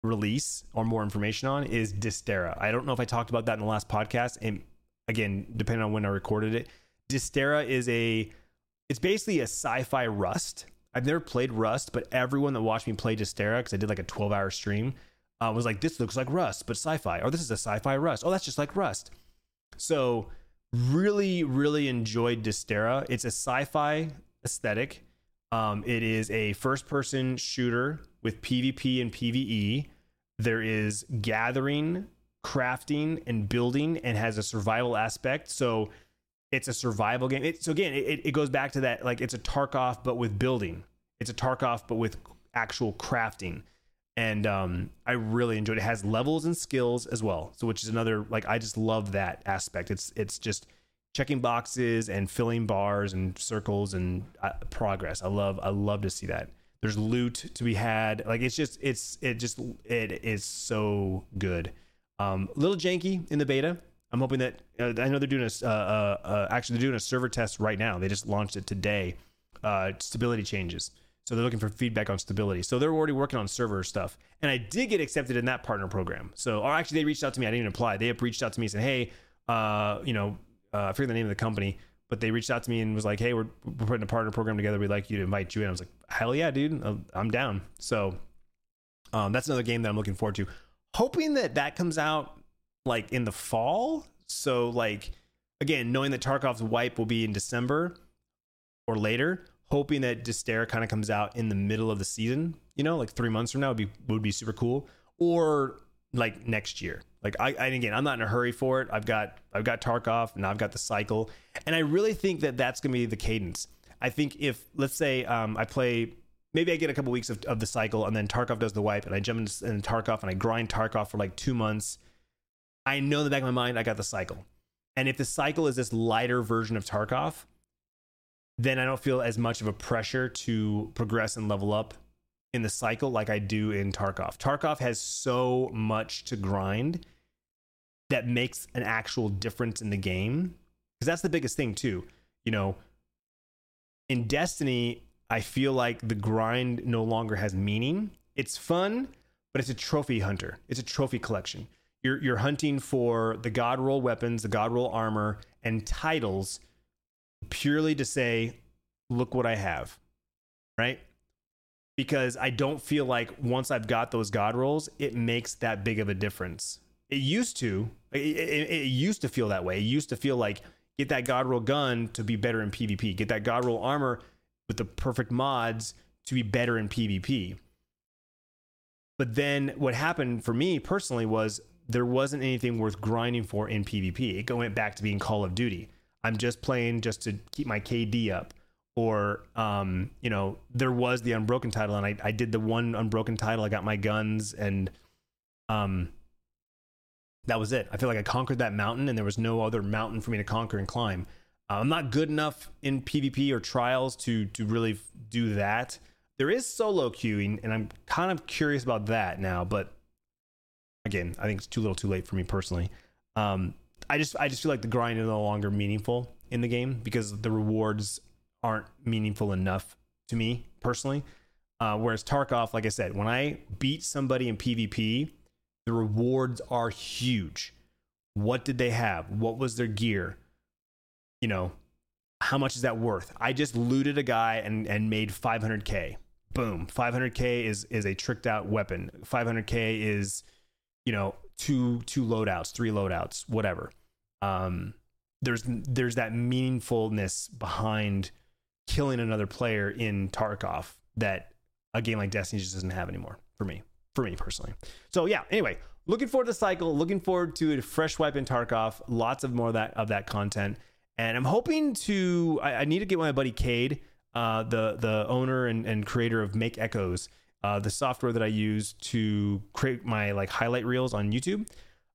release or more information on is Dysterra. I don't know if I talked about that in the last podcast. And again, depending on when I recorded it, Dysterra is a it's basically a sci-fi Rust. I've never played Rust, but everyone that watched me play Dysterra, because I did like a 12-hour stream, uh, was like, "This looks like Rust, but sci-fi." Or this is a sci-fi Rust. Oh, that's just like Rust. So, really, really enjoyed Dysterra. It's a sci-fi aesthetic. Um, it is a first-person shooter with PvP and PvE. There is gathering, crafting, and building, and has a survival aspect. So it's a survival game. It, so again, it, it goes back to that like it's a Tarkov but with building. It's a Tarkov but with actual crafting. And um, I really enjoyed it. It has levels and skills as well. So which is another like I just love that aspect. It's it's just checking boxes and filling bars and circles and uh, progress. I love I love to see that. There's loot to be had. Like it's just it's it just it is so good. Um, little janky in the beta. I'm hoping that uh, I know they're doing a uh, uh, uh, actually they're doing a server test right now. They just launched it today. Uh, stability changes, so they're looking for feedback on stability. So they're already working on server stuff. And I did get accepted in that partner program. So or actually they reached out to me. I didn't even apply. They reached out to me and said, hey, uh, you know, I forget the name of the company but they reached out to me and was like, "Hey, we're, we're putting a partner program together. We'd like you to invite you in." I was like, "Hell yeah, dude! I'm down." So um, that's another game that I'm looking forward to. Hoping that that comes out like in the fall. So like again, knowing that Tarkov's wipe will be in December or later, hoping that Dysterra kind of comes out in the middle of the season. You know, like three months from now would be would be super cool. Or like next year. Like I, I again, I'm not in a hurry for it. I've got I've got Tarkov and I've got the cycle, and I really think that that's going to be the cadence. I think if let's say um, I play, maybe I get a couple weeks of, of the cycle, and then Tarkov does the wipe, and I jump into, into Tarkov and I grind Tarkov for like two months. I know in the back of my mind I got the cycle, and if the cycle is this lighter version of Tarkov, then I don't feel as much of a pressure to progress and level up in the cycle like I do in Tarkov. Tarkov has so much to grind that makes an actual difference in the game. Because that's the biggest thing, too. You know, in Destiny, I feel like the grind no longer has meaning. It's fun, but it's a trophy hunter, it's a trophy collection. You're, you're hunting for the god roll weapons, the god roll armor, and titles purely to say, look what I have. Right? because I don't feel like once I've got those god rolls, it makes that big of a difference. It used to. It, it, it, used to feel that way. It used to feel like get that god roll gun to be better in PvP. Get that god roll armor with the perfect mods to be better in PvP. But then what happened for me personally was there wasn't anything worth grinding for in PvP. It went back to being Call of Duty. I'm just playing just to keep my KD up or um, you know, there was the unbroken title, and I, I did the one unbroken title. I got my guns, and um, that was it. I feel like I conquered that mountain, and there was no other mountain for me to conquer and climb. Uh, I'm not good enough in PvP or trials to to really do that. There is solo queuing, and I'm kind of curious about that now. But again, I think it's too little, too late for me personally. Um, I just I just feel like the grind is no longer meaningful in the game because the rewards aren't meaningful enough to me personally. Uh, whereas Tarkov, like I said, when I beat somebody in PvP, the rewards are huge. What did they have? What was their gear? You know, how much is that worth? I just looted a guy and, and made 500k. Boom. 500k is is a tricked out weapon. 500k is, you know, two two loadouts, three loadouts, whatever. Um, there's there's that meaningfulness behind killing another player in Tarkov that a game like Destiny just doesn't have anymore for me. For me personally. So yeah, anyway, looking forward to the cycle, looking forward to a fresh wipe in Tarkov, lots of more of that of that content. And I'm hoping to I, I need to get my buddy Cade, uh, the the owner and, and creator of Make Echoes, uh, the software that I use to create my like highlight reels on YouTube.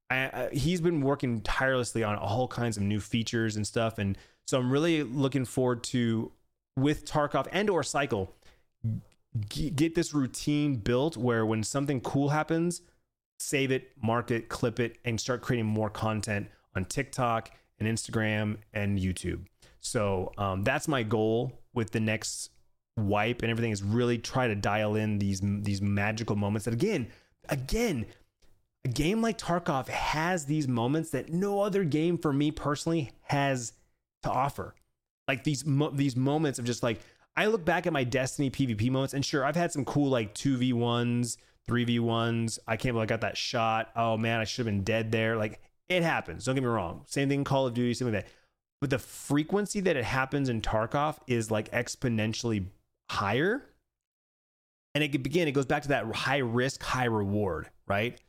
I, I, he's been working tirelessly on all kinds of new features and stuff, and so I'm really looking forward to with Tarkov and or Cycle, get this routine built where when something cool happens, save it, mark it, clip it, and start creating more content on TikTok and Instagram and YouTube. So um, that's my goal with the next wipe and everything is really try to dial in these these magical moments that again, again, a game like Tarkov has these moments that no other game for me personally has to offer like these mo- these moments of just like I look back at my Destiny PvP moments, and sure, I've had some cool like two v ones, three v ones. I can't believe I got that shot. Oh man, I should have been dead there. Like it happens. Don't get me wrong. Same thing in Call of Duty, something like that. But the frequency that it happens in Tarkov is like exponentially higher. And it begin, it goes back to that high risk, high reward, right?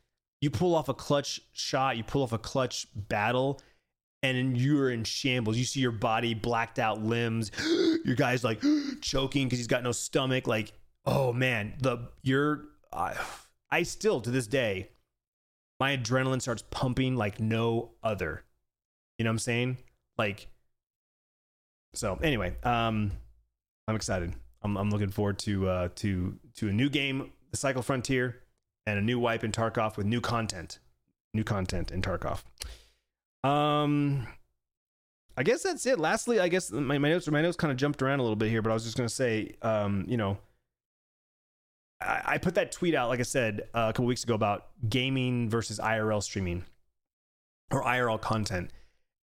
You pull off a clutch shot, you pull off a clutch battle, and you're in shambles. You see your body blacked out limbs. your guy's like choking because he's got no stomach. Like, oh man, the you're. I still to this day, my adrenaline starts pumping like no other. You know what I'm saying? Like, so anyway, um, I'm excited. I'm, I'm looking forward to uh to to a new game, the Cycle Frontier, and a new wipe in Tarkov with new content, new content in Tarkov. Um, I guess that's it. Lastly, I guess my, my notes my notes kind of jumped around a little bit here, but I was just gonna say, um, you know, I, I put that tweet out, like I said uh, a couple weeks ago, about gaming versus IRL streaming or IRL content,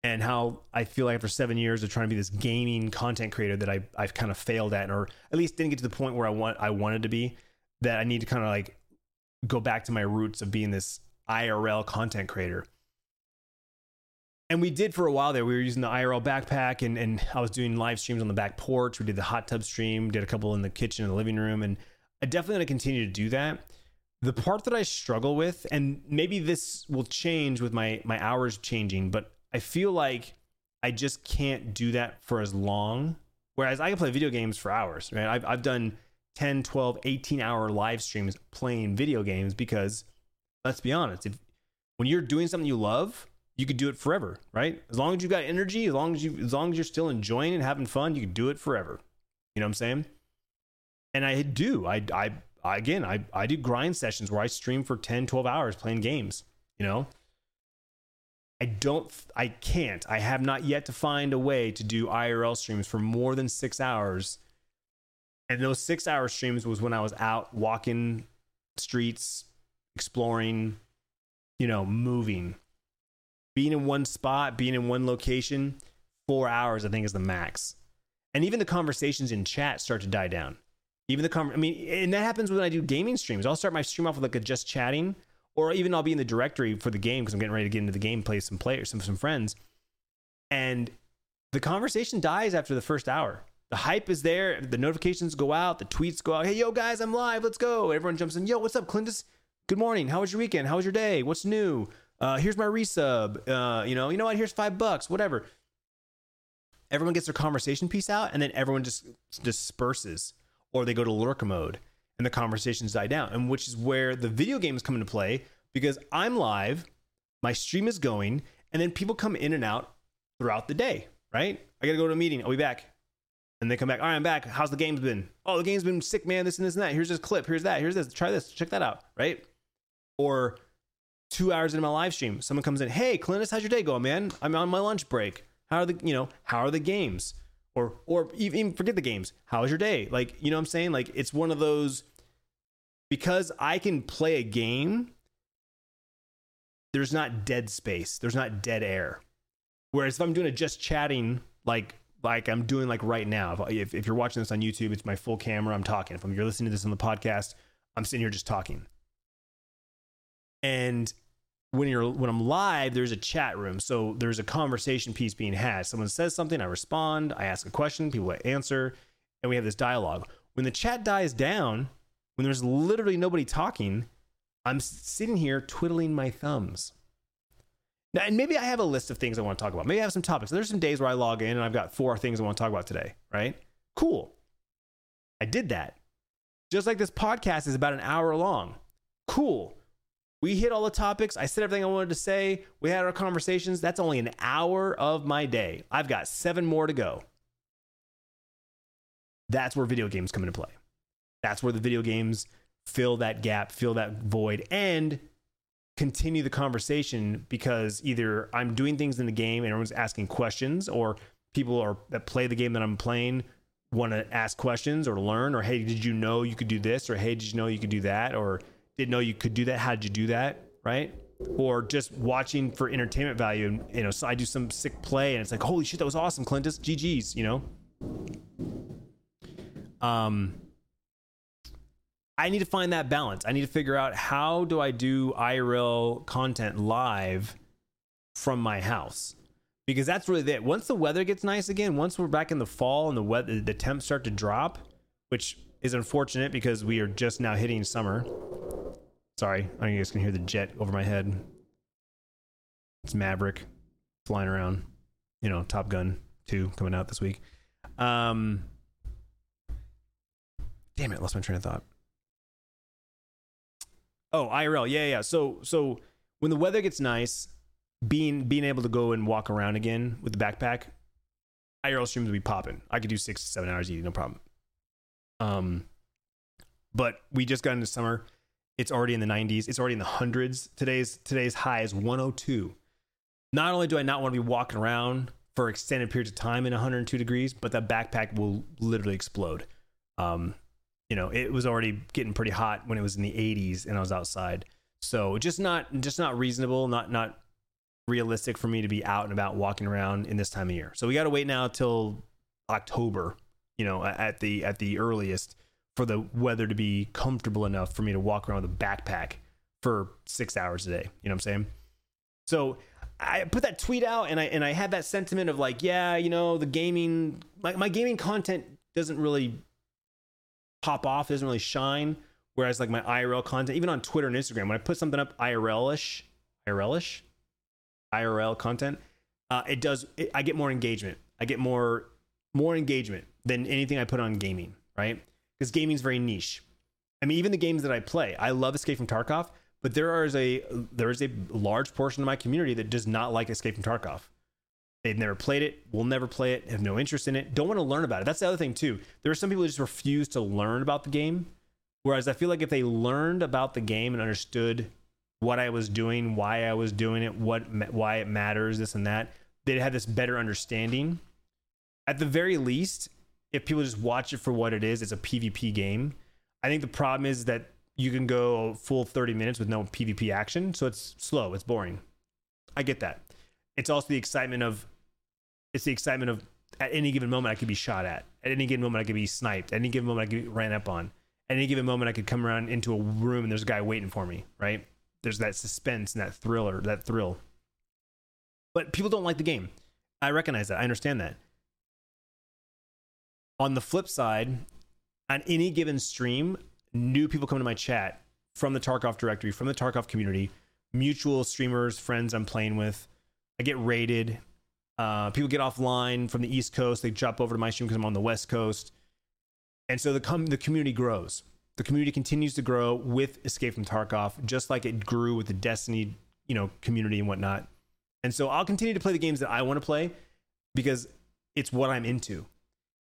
and how I feel like after seven years of trying to be this gaming content creator that I I've kind of failed at, or at least didn't get to the point where I want I wanted to be. That I need to kind of like go back to my roots of being this IRL content creator and we did for a while there. We were using the IRL backpack, and and I was doing live streams on the back porch. We did the hot tub stream, did a couple in the kitchen and the living room, and I definitely want to continue to do that. The part that I struggle with, and maybe this will change with my my hours changing, but I feel like I just can't do that for as long. Whereas I can play video games for hours, right? I've I've done 10, 12, 18 hour live streams playing video games because let's be honest, if when you're doing something you love, you could do it forever, right? As long as you've got energy, as long as you as long as you're still enjoying and having fun, you can do it forever. You know what I'm saying? And I do. I I, again, I I do grind sessions where I stream for 10, 12 hours playing games, you know? I don't I can't. I have not yet to find a way to do IRL streams for more than 6 hours. And those 6 hour streams was when I was out walking streets, exploring, you know, moving being in one spot, being in one location, four hours, I think, is the max. And even the conversations in chat start to die down. Even the con- I mean, and that happens when I do gaming streams. I'll start my stream off with like a just chatting, or even I'll be in the directory for the game because I'm getting ready to get into the game, play some players, some some friends, and the conversation dies after the first hour. The hype is there, the notifications go out, the tweets go out. Hey, yo, guys, I'm live. Let's go. Everyone jumps in. Yo, what's up, Clintus? Good morning. How was your weekend? How was your day? What's new? Uh, here's my resub. Uh, you know, you know what? Here's five bucks. Whatever. Everyone gets their conversation piece out, and then everyone just disperses, or they go to lurk mode, and the conversations die down. And which is where the video games come into play because I'm live, my stream is going, and then people come in and out throughout the day. Right? I gotta go to a meeting. I'll be back. And they come back. All right, I'm back. How's the game's been? Oh, the game's been sick, man. This and this and that. Here's this clip. Here's that. Here's this. Try this. Check that out. Right? Or two hours into my live stream, someone comes in, hey, Clintus, how's your day going, man? I'm on my lunch break. How are the, you know, how are the games? Or, or even forget the games. How was your day? Like, you know what I'm saying? Like, it's one of those, because I can play a game, there's not dead space. There's not dead air. Whereas if I'm doing a just chatting, like, like I'm doing like right now, if, if you're watching this on YouTube, it's my full camera. I'm talking. If you're listening to this on the podcast, I'm sitting here just talking. And when you're when I'm live, there's a chat room. So there's a conversation piece being had. Someone says something, I respond, I ask a question, people answer, and we have this dialogue. When the chat dies down, when there's literally nobody talking, I'm sitting here twiddling my thumbs. Now, and maybe I have a list of things I want to talk about. Maybe I have some topics. There's some days where I log in and I've got four things I want to talk about today, right? Cool. I did that. Just like this podcast is about an hour long. Cool. We hit all the topics. I said everything I wanted to say. We had our conversations. That's only an hour of my day. I've got seven more to go. That's where video games come into play. That's where the video games fill that gap, fill that void, and continue the conversation because either I'm doing things in the game and everyone's asking questions, or people are that play the game that I'm playing want to ask questions or learn, or hey, did you know you could do this, or hey, did you know you could do that, or didn't know you could do that. How did you do that? Right? Or just watching for entertainment value. And, you know, so I do some sick play and it's like, holy shit, that was awesome, Clintus. GG's, you know? Um, I need to find that balance. I need to figure out how do I do IRL content live from my house because that's really it. Once the weather gets nice again, once we're back in the fall and the weather, the temps start to drop, which is unfortunate because we are just now hitting summer. Sorry, I think you guys can hear the jet over my head. It's Maverick flying around. You know, Top Gun 2 coming out this week. Um, damn it, lost my train of thought. Oh, IRL. Yeah, yeah. So, so when the weather gets nice, being being able to go and walk around again with the backpack, IRL streams will be popping. I could do six to seven hours eating, no problem. Um, but we just got into summer. It's already in the 90s. It's already in the hundreds. Today's today's high is 102. Not only do I not want to be walking around for extended periods of time in 102 degrees, but that backpack will literally explode. Um, you know, it was already getting pretty hot when it was in the 80s and I was outside. So just not just not reasonable, not not realistic for me to be out and about walking around in this time of year. So we got to wait now till October, you know, at the at the earliest for the weather to be comfortable enough for me to walk around with a backpack for six hours a day. You know what I'm saying? So I put that tweet out and I and I had that sentiment of like, yeah, you know, the gaming my, my gaming content doesn't really pop off, doesn't really shine. Whereas like my IRL content, even on Twitter and Instagram, when I put something up IRL-ish, IRL-ish, IRL content, uh, it does. It, I get more engagement. I get more more engagement than anything I put on gaming, right? because gaming's very niche. I mean, even the games that I play, I love Escape from Tarkov, But there is a there is a large portion of my community that does not like Escape from Tarkov. They've never played it, will never play it, have no interest in it, don't want to learn about it. That's the other thing too. There are some people who just refuse to learn about the game. Whereas I feel like if they learned about the game and understood what I was doing, why I was doing it, what why it matters, this and that, they'd have this better understanding. At the very least, if people just watch it for what it is, it's a PvP game. I think the problem is that you can go full 30 minutes with no PvP action, so it's slow, it's boring. I get that. It's also the excitement of it's the excitement of at any given moment I could be shot at. At any given moment I could be sniped. At any given moment I could be ran up on. At any given moment I could come around into a room and there's a guy waiting for me, right? There's that suspense and that thriller, that thrill. But people don't like the game. I recognize that. I understand that. On the flip side, on any given stream, new people come to my chat from the Tarkov directory, from the Tarkov community, mutual streamers, friends I'm playing with. I get raided. Uh, people get offline from the East Coast. They jump over to my stream because I'm on the West Coast. And so the, com- the community grows. The community continues to grow with Escape from Tarkov, just like it grew with the Destiny, you know, community and whatnot. And so I'll continue to play the games that I want to play because it's what I'm into.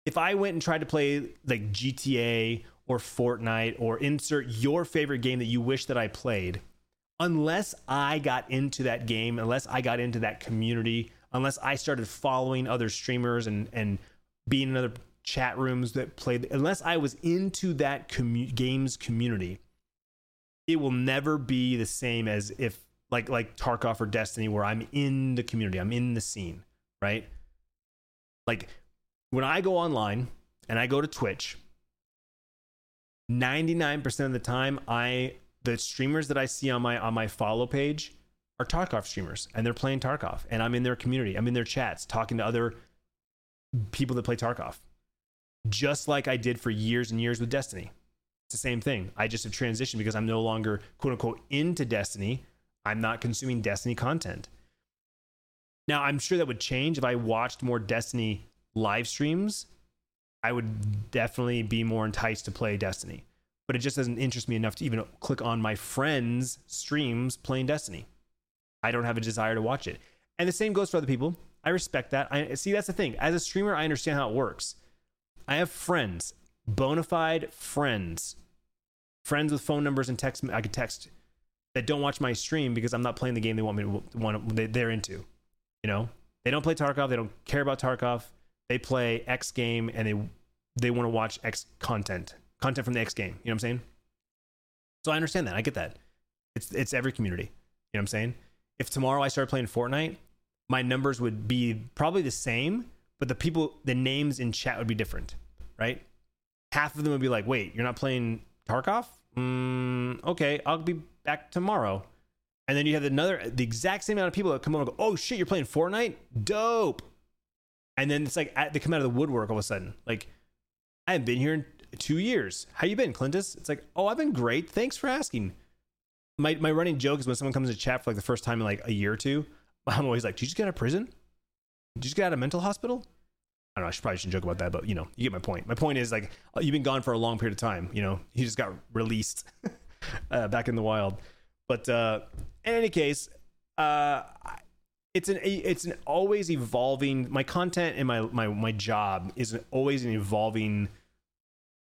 If I went and tried to play like GTA or Fortnite or insert your favorite game that you wish that I played, unless I got into that game, unless I got into that community, unless I started following other streamers and and being in other chat rooms that played, unless I was into that commu- games community, it will never be the same as if like like Tarkov or Destiny, where I'm in the community, I'm in the scene, right? Like when I go online and I go to Twitch, 99% of the time, I the streamers that I see on my on my follow page are Tarkov streamers, and they're playing Tarkov, and I'm in their community, I'm in their chats, talking to other people that play Tarkov, just like I did for years and years with Destiny. It's the same thing. I just have transitioned because I'm no longer quote unquote into Destiny. I'm not consuming Destiny content. Now, I'm sure that would change if I watched more Destiny live streams. I would definitely be more enticed to play Destiny, but it just doesn't interest me enough to even click on my friends' streams playing Destiny. I don't have a desire to watch it. And the same goes for other people. I respect that. I see that's the thing. As a streamer, I understand how it works. I have friends, bona fide friends, friends with phone numbers and text. I could text that don't watch my stream because I'm not playing the game they want me to want they, they're into. You know, they don't play Tarkov. They don't care about Tarkov. They play X game and they they want to watch X content, content from the X game. You know what I'm saying? So I understand that. I get that. It's it's every community. You know what I'm saying? If tomorrow I started playing Fortnite, my numbers would be probably the same, but the people, the names in chat would be different, right? Half of them would be like, "Wait, you're not playing Tarkov? Mm, okay, I'll be back tomorrow." And then you have another, the exact same amount of people that come over and go, "Oh shit, you're playing Fortnite? Dope!" And then it's like they come out of the woodwork all of a sudden. Like, I haven't been here in two years. How you been, Clintus? It's like, oh, I've been great. Thanks for asking. My my running joke is when someone comes to chat for like the first time in like a year or two, I'm always like, did you just get out of prison? Did you just get out of mental hospital? I don't know. I should probably shouldn't joke about that, but you know, you get my point. My point is like, oh, you've been gone for a long period of time. You know, he just got released uh, back in the wild. But uh, in any case, uh, it's an it's an always evolving. My content and my my my job is always an evolving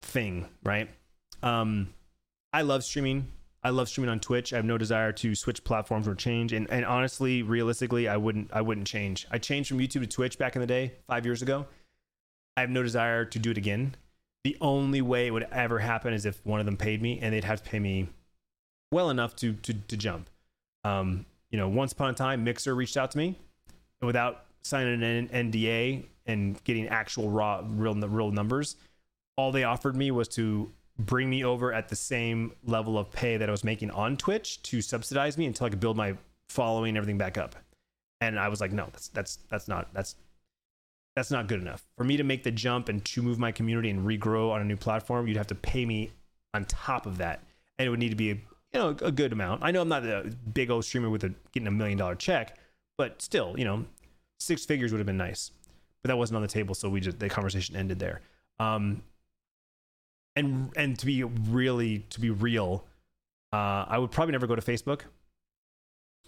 thing, right? Um, I love streaming. I love streaming on Twitch. I have no desire to switch platforms or change. And, and honestly, realistically, I wouldn't I wouldn't change. I changed from YouTube to Twitch back in the day, five years ago. I have no desire to do it again. The only way it would ever happen is if one of them paid me, and they'd have to pay me well enough to to, to jump. Um, you know, once upon a time, Mixer reached out to me without signing an NDA and getting actual raw, real, real numbers. All they offered me was to bring me over at the same level of pay that I was making on Twitch to subsidize me until I could build my following and everything back up. And I was like, no, that's that's that's not that's that's not good enough for me to make the jump and to move my community and regrow on a new platform. You'd have to pay me on top of that, and it would need to be you know a good amount. I know I'm not a big old streamer with a getting a million dollar check, but still, you know, six figures would have been nice. But that wasn't on the table, so we just the conversation ended there. Um, and and to be really to be real, Uh, I would probably never go to Facebook.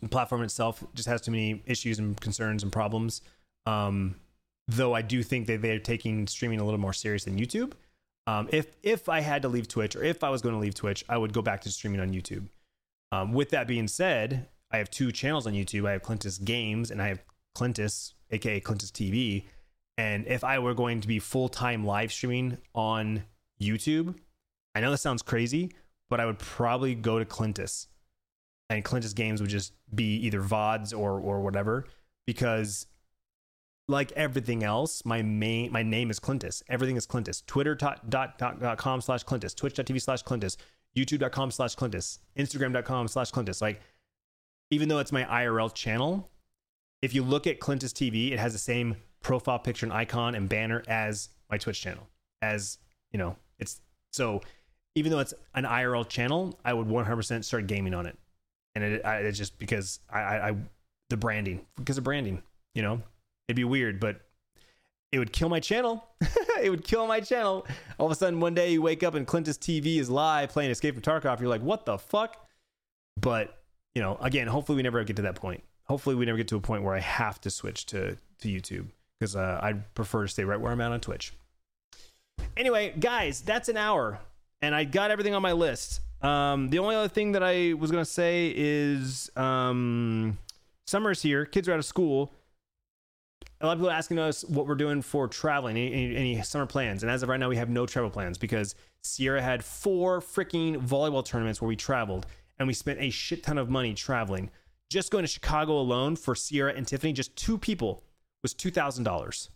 The platform itself just has too many issues and concerns and problems. Um, though I do think that they're taking streaming a little more serious than YouTube. Um, if if I had to leave Twitch or if I was going to leave Twitch, I would go back to streaming on YouTube. Um, with that being said, I have two channels on YouTube. I have Clintus Games and I have Clintus, aka Clintus TV. And if I were going to be full time live streaming on YouTube, I know that sounds crazy, but I would probably go to Clintus, and Clintus Games would just be either VODs or or whatever, because like everything else, my main my name is Clintus. Everything is Clintus. Twitter dot, dot, dot, com slash Clintus. Twitch.tv slash Clintus. YouTube.com slash Clintus. Instagram.com slash Clintus. Like, even though it's my IRL channel, if you look at Clintus TV, it has the same profile picture and icon and banner as my Twitch channel. As you know, it's so even though it's an IRL channel, I would 100% start gaming on it, and it, I, it's just because I, I, I the branding because of branding, you know, it'd be weird, but it would kill my channel. it would kill my channel. All of a sudden, one day you wake up and Clintus TV is live playing Escape from Tarkov. You're like, what the fuck? But you know, again, hopefully we never get to that point. Hopefully we never get to a point where I have to switch to to YouTube because uh, I'd prefer to stay right where I'm at on Twitch. Anyway, guys, that's an hour, and I got everything on my list. Um, the only other thing that I was gonna say is um, summer's here. Kids are out of school a lot of people are asking us what we're doing for traveling, any, any, summer plans. And as of right now, we have no travel plans because Sierra had four freaking volleyball tournaments where we traveled and we spent a shit ton of money traveling. Just going to Chicago alone for Sierra and Tiffany, just two people, was $2,000.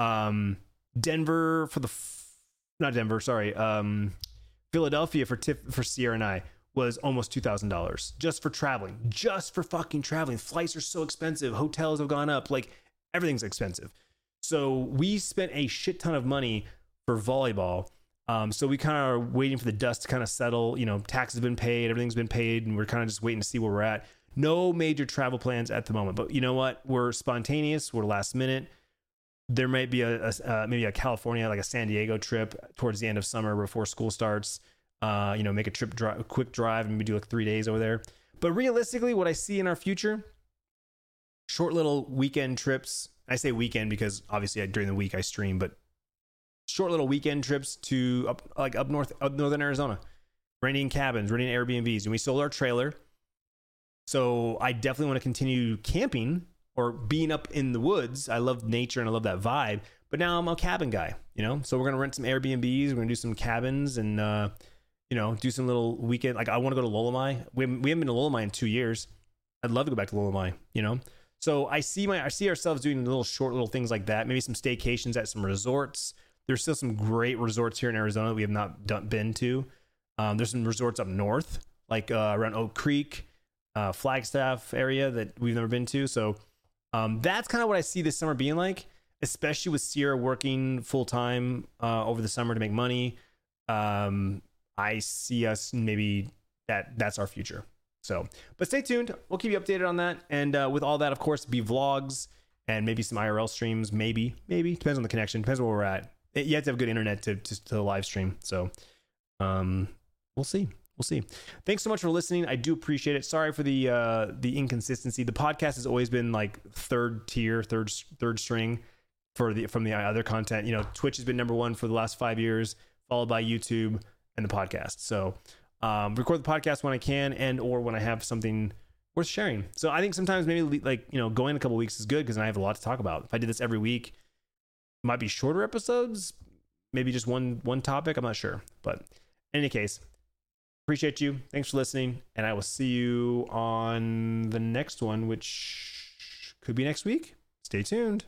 Um, Denver for the, f- not Denver, sorry, um, Philadelphia for Tiff, for Sierra and I was almost $2,000 just for traveling, just for fucking traveling. Flights are so expensive. Hotels have gone up. Like, everything's expensive. So we spent a shit ton of money for volleyball. Um, so we kind of are waiting for the dust to kind of settle. You know, taxes have been paid, everything's been paid, and we're kind of just waiting to see where we're at. No major travel plans at the moment, but you know what? We're spontaneous. We're last minute. There might be a, a uh, maybe a California, like a San Diego trip towards the end of summer before school starts. Uh, you know, make a trip, drive, a quick drive, and maybe do like three days over there. But realistically, what I see in our future short little weekend trips. I say weekend because obviously during the week I stream, but short little weekend trips to up like up north, up northern Arizona, renting cabins, renting Airbnbs, and we sold our trailer. So I definitely want to continue camping or being up in the woods. I love nature and I love that vibe. But now I'm a cabin guy, you know. So we're gonna rent some Airbnbs. We're gonna do some cabins and uh, you know do some little weekend. Like I want to go to Lolomai. We haven't, we haven't been to Lolomai in two years. I'd love to go back to Lolomai. You know. So I see my I see ourselves doing little short little things like that. Maybe some staycations at some resorts. There's still some great resorts here in Arizona that we have not done, been to. Um, there's some resorts up north, like uh, around Oak Creek, uh, Flagstaff area that we've never been to. So um, that's kind of what I see this summer being like, especially with Sierra working full time uh, over the summer to make money. Um, I see us maybe that that's our future. So, but stay tuned. We'll keep you updated on that. And uh, with all that, of course, be vlogs and maybe some IRL streams. Maybe, maybe depends on the connection. Depends where we're at. You have to have good internet to, to, to live stream. So, um, we'll see. We'll see. Thanks so much for listening. I do appreciate it. Sorry for the uh, the inconsistency. The podcast has always been like third tier, third third string for the from the other content. You know, Twitch has been number one for the last five years, followed by YouTube and the podcast. So um, record the podcast when I can and or when I have something worth sharing. So I think sometimes maybe like you know going a couple weeks is good because I have a lot to talk about. If I did this every week, might be shorter episodes, maybe just one one topic. I'm not sure, but in any case, appreciate you. Thanks for listening, and I will see you on the next one, which could be next week. Stay tuned.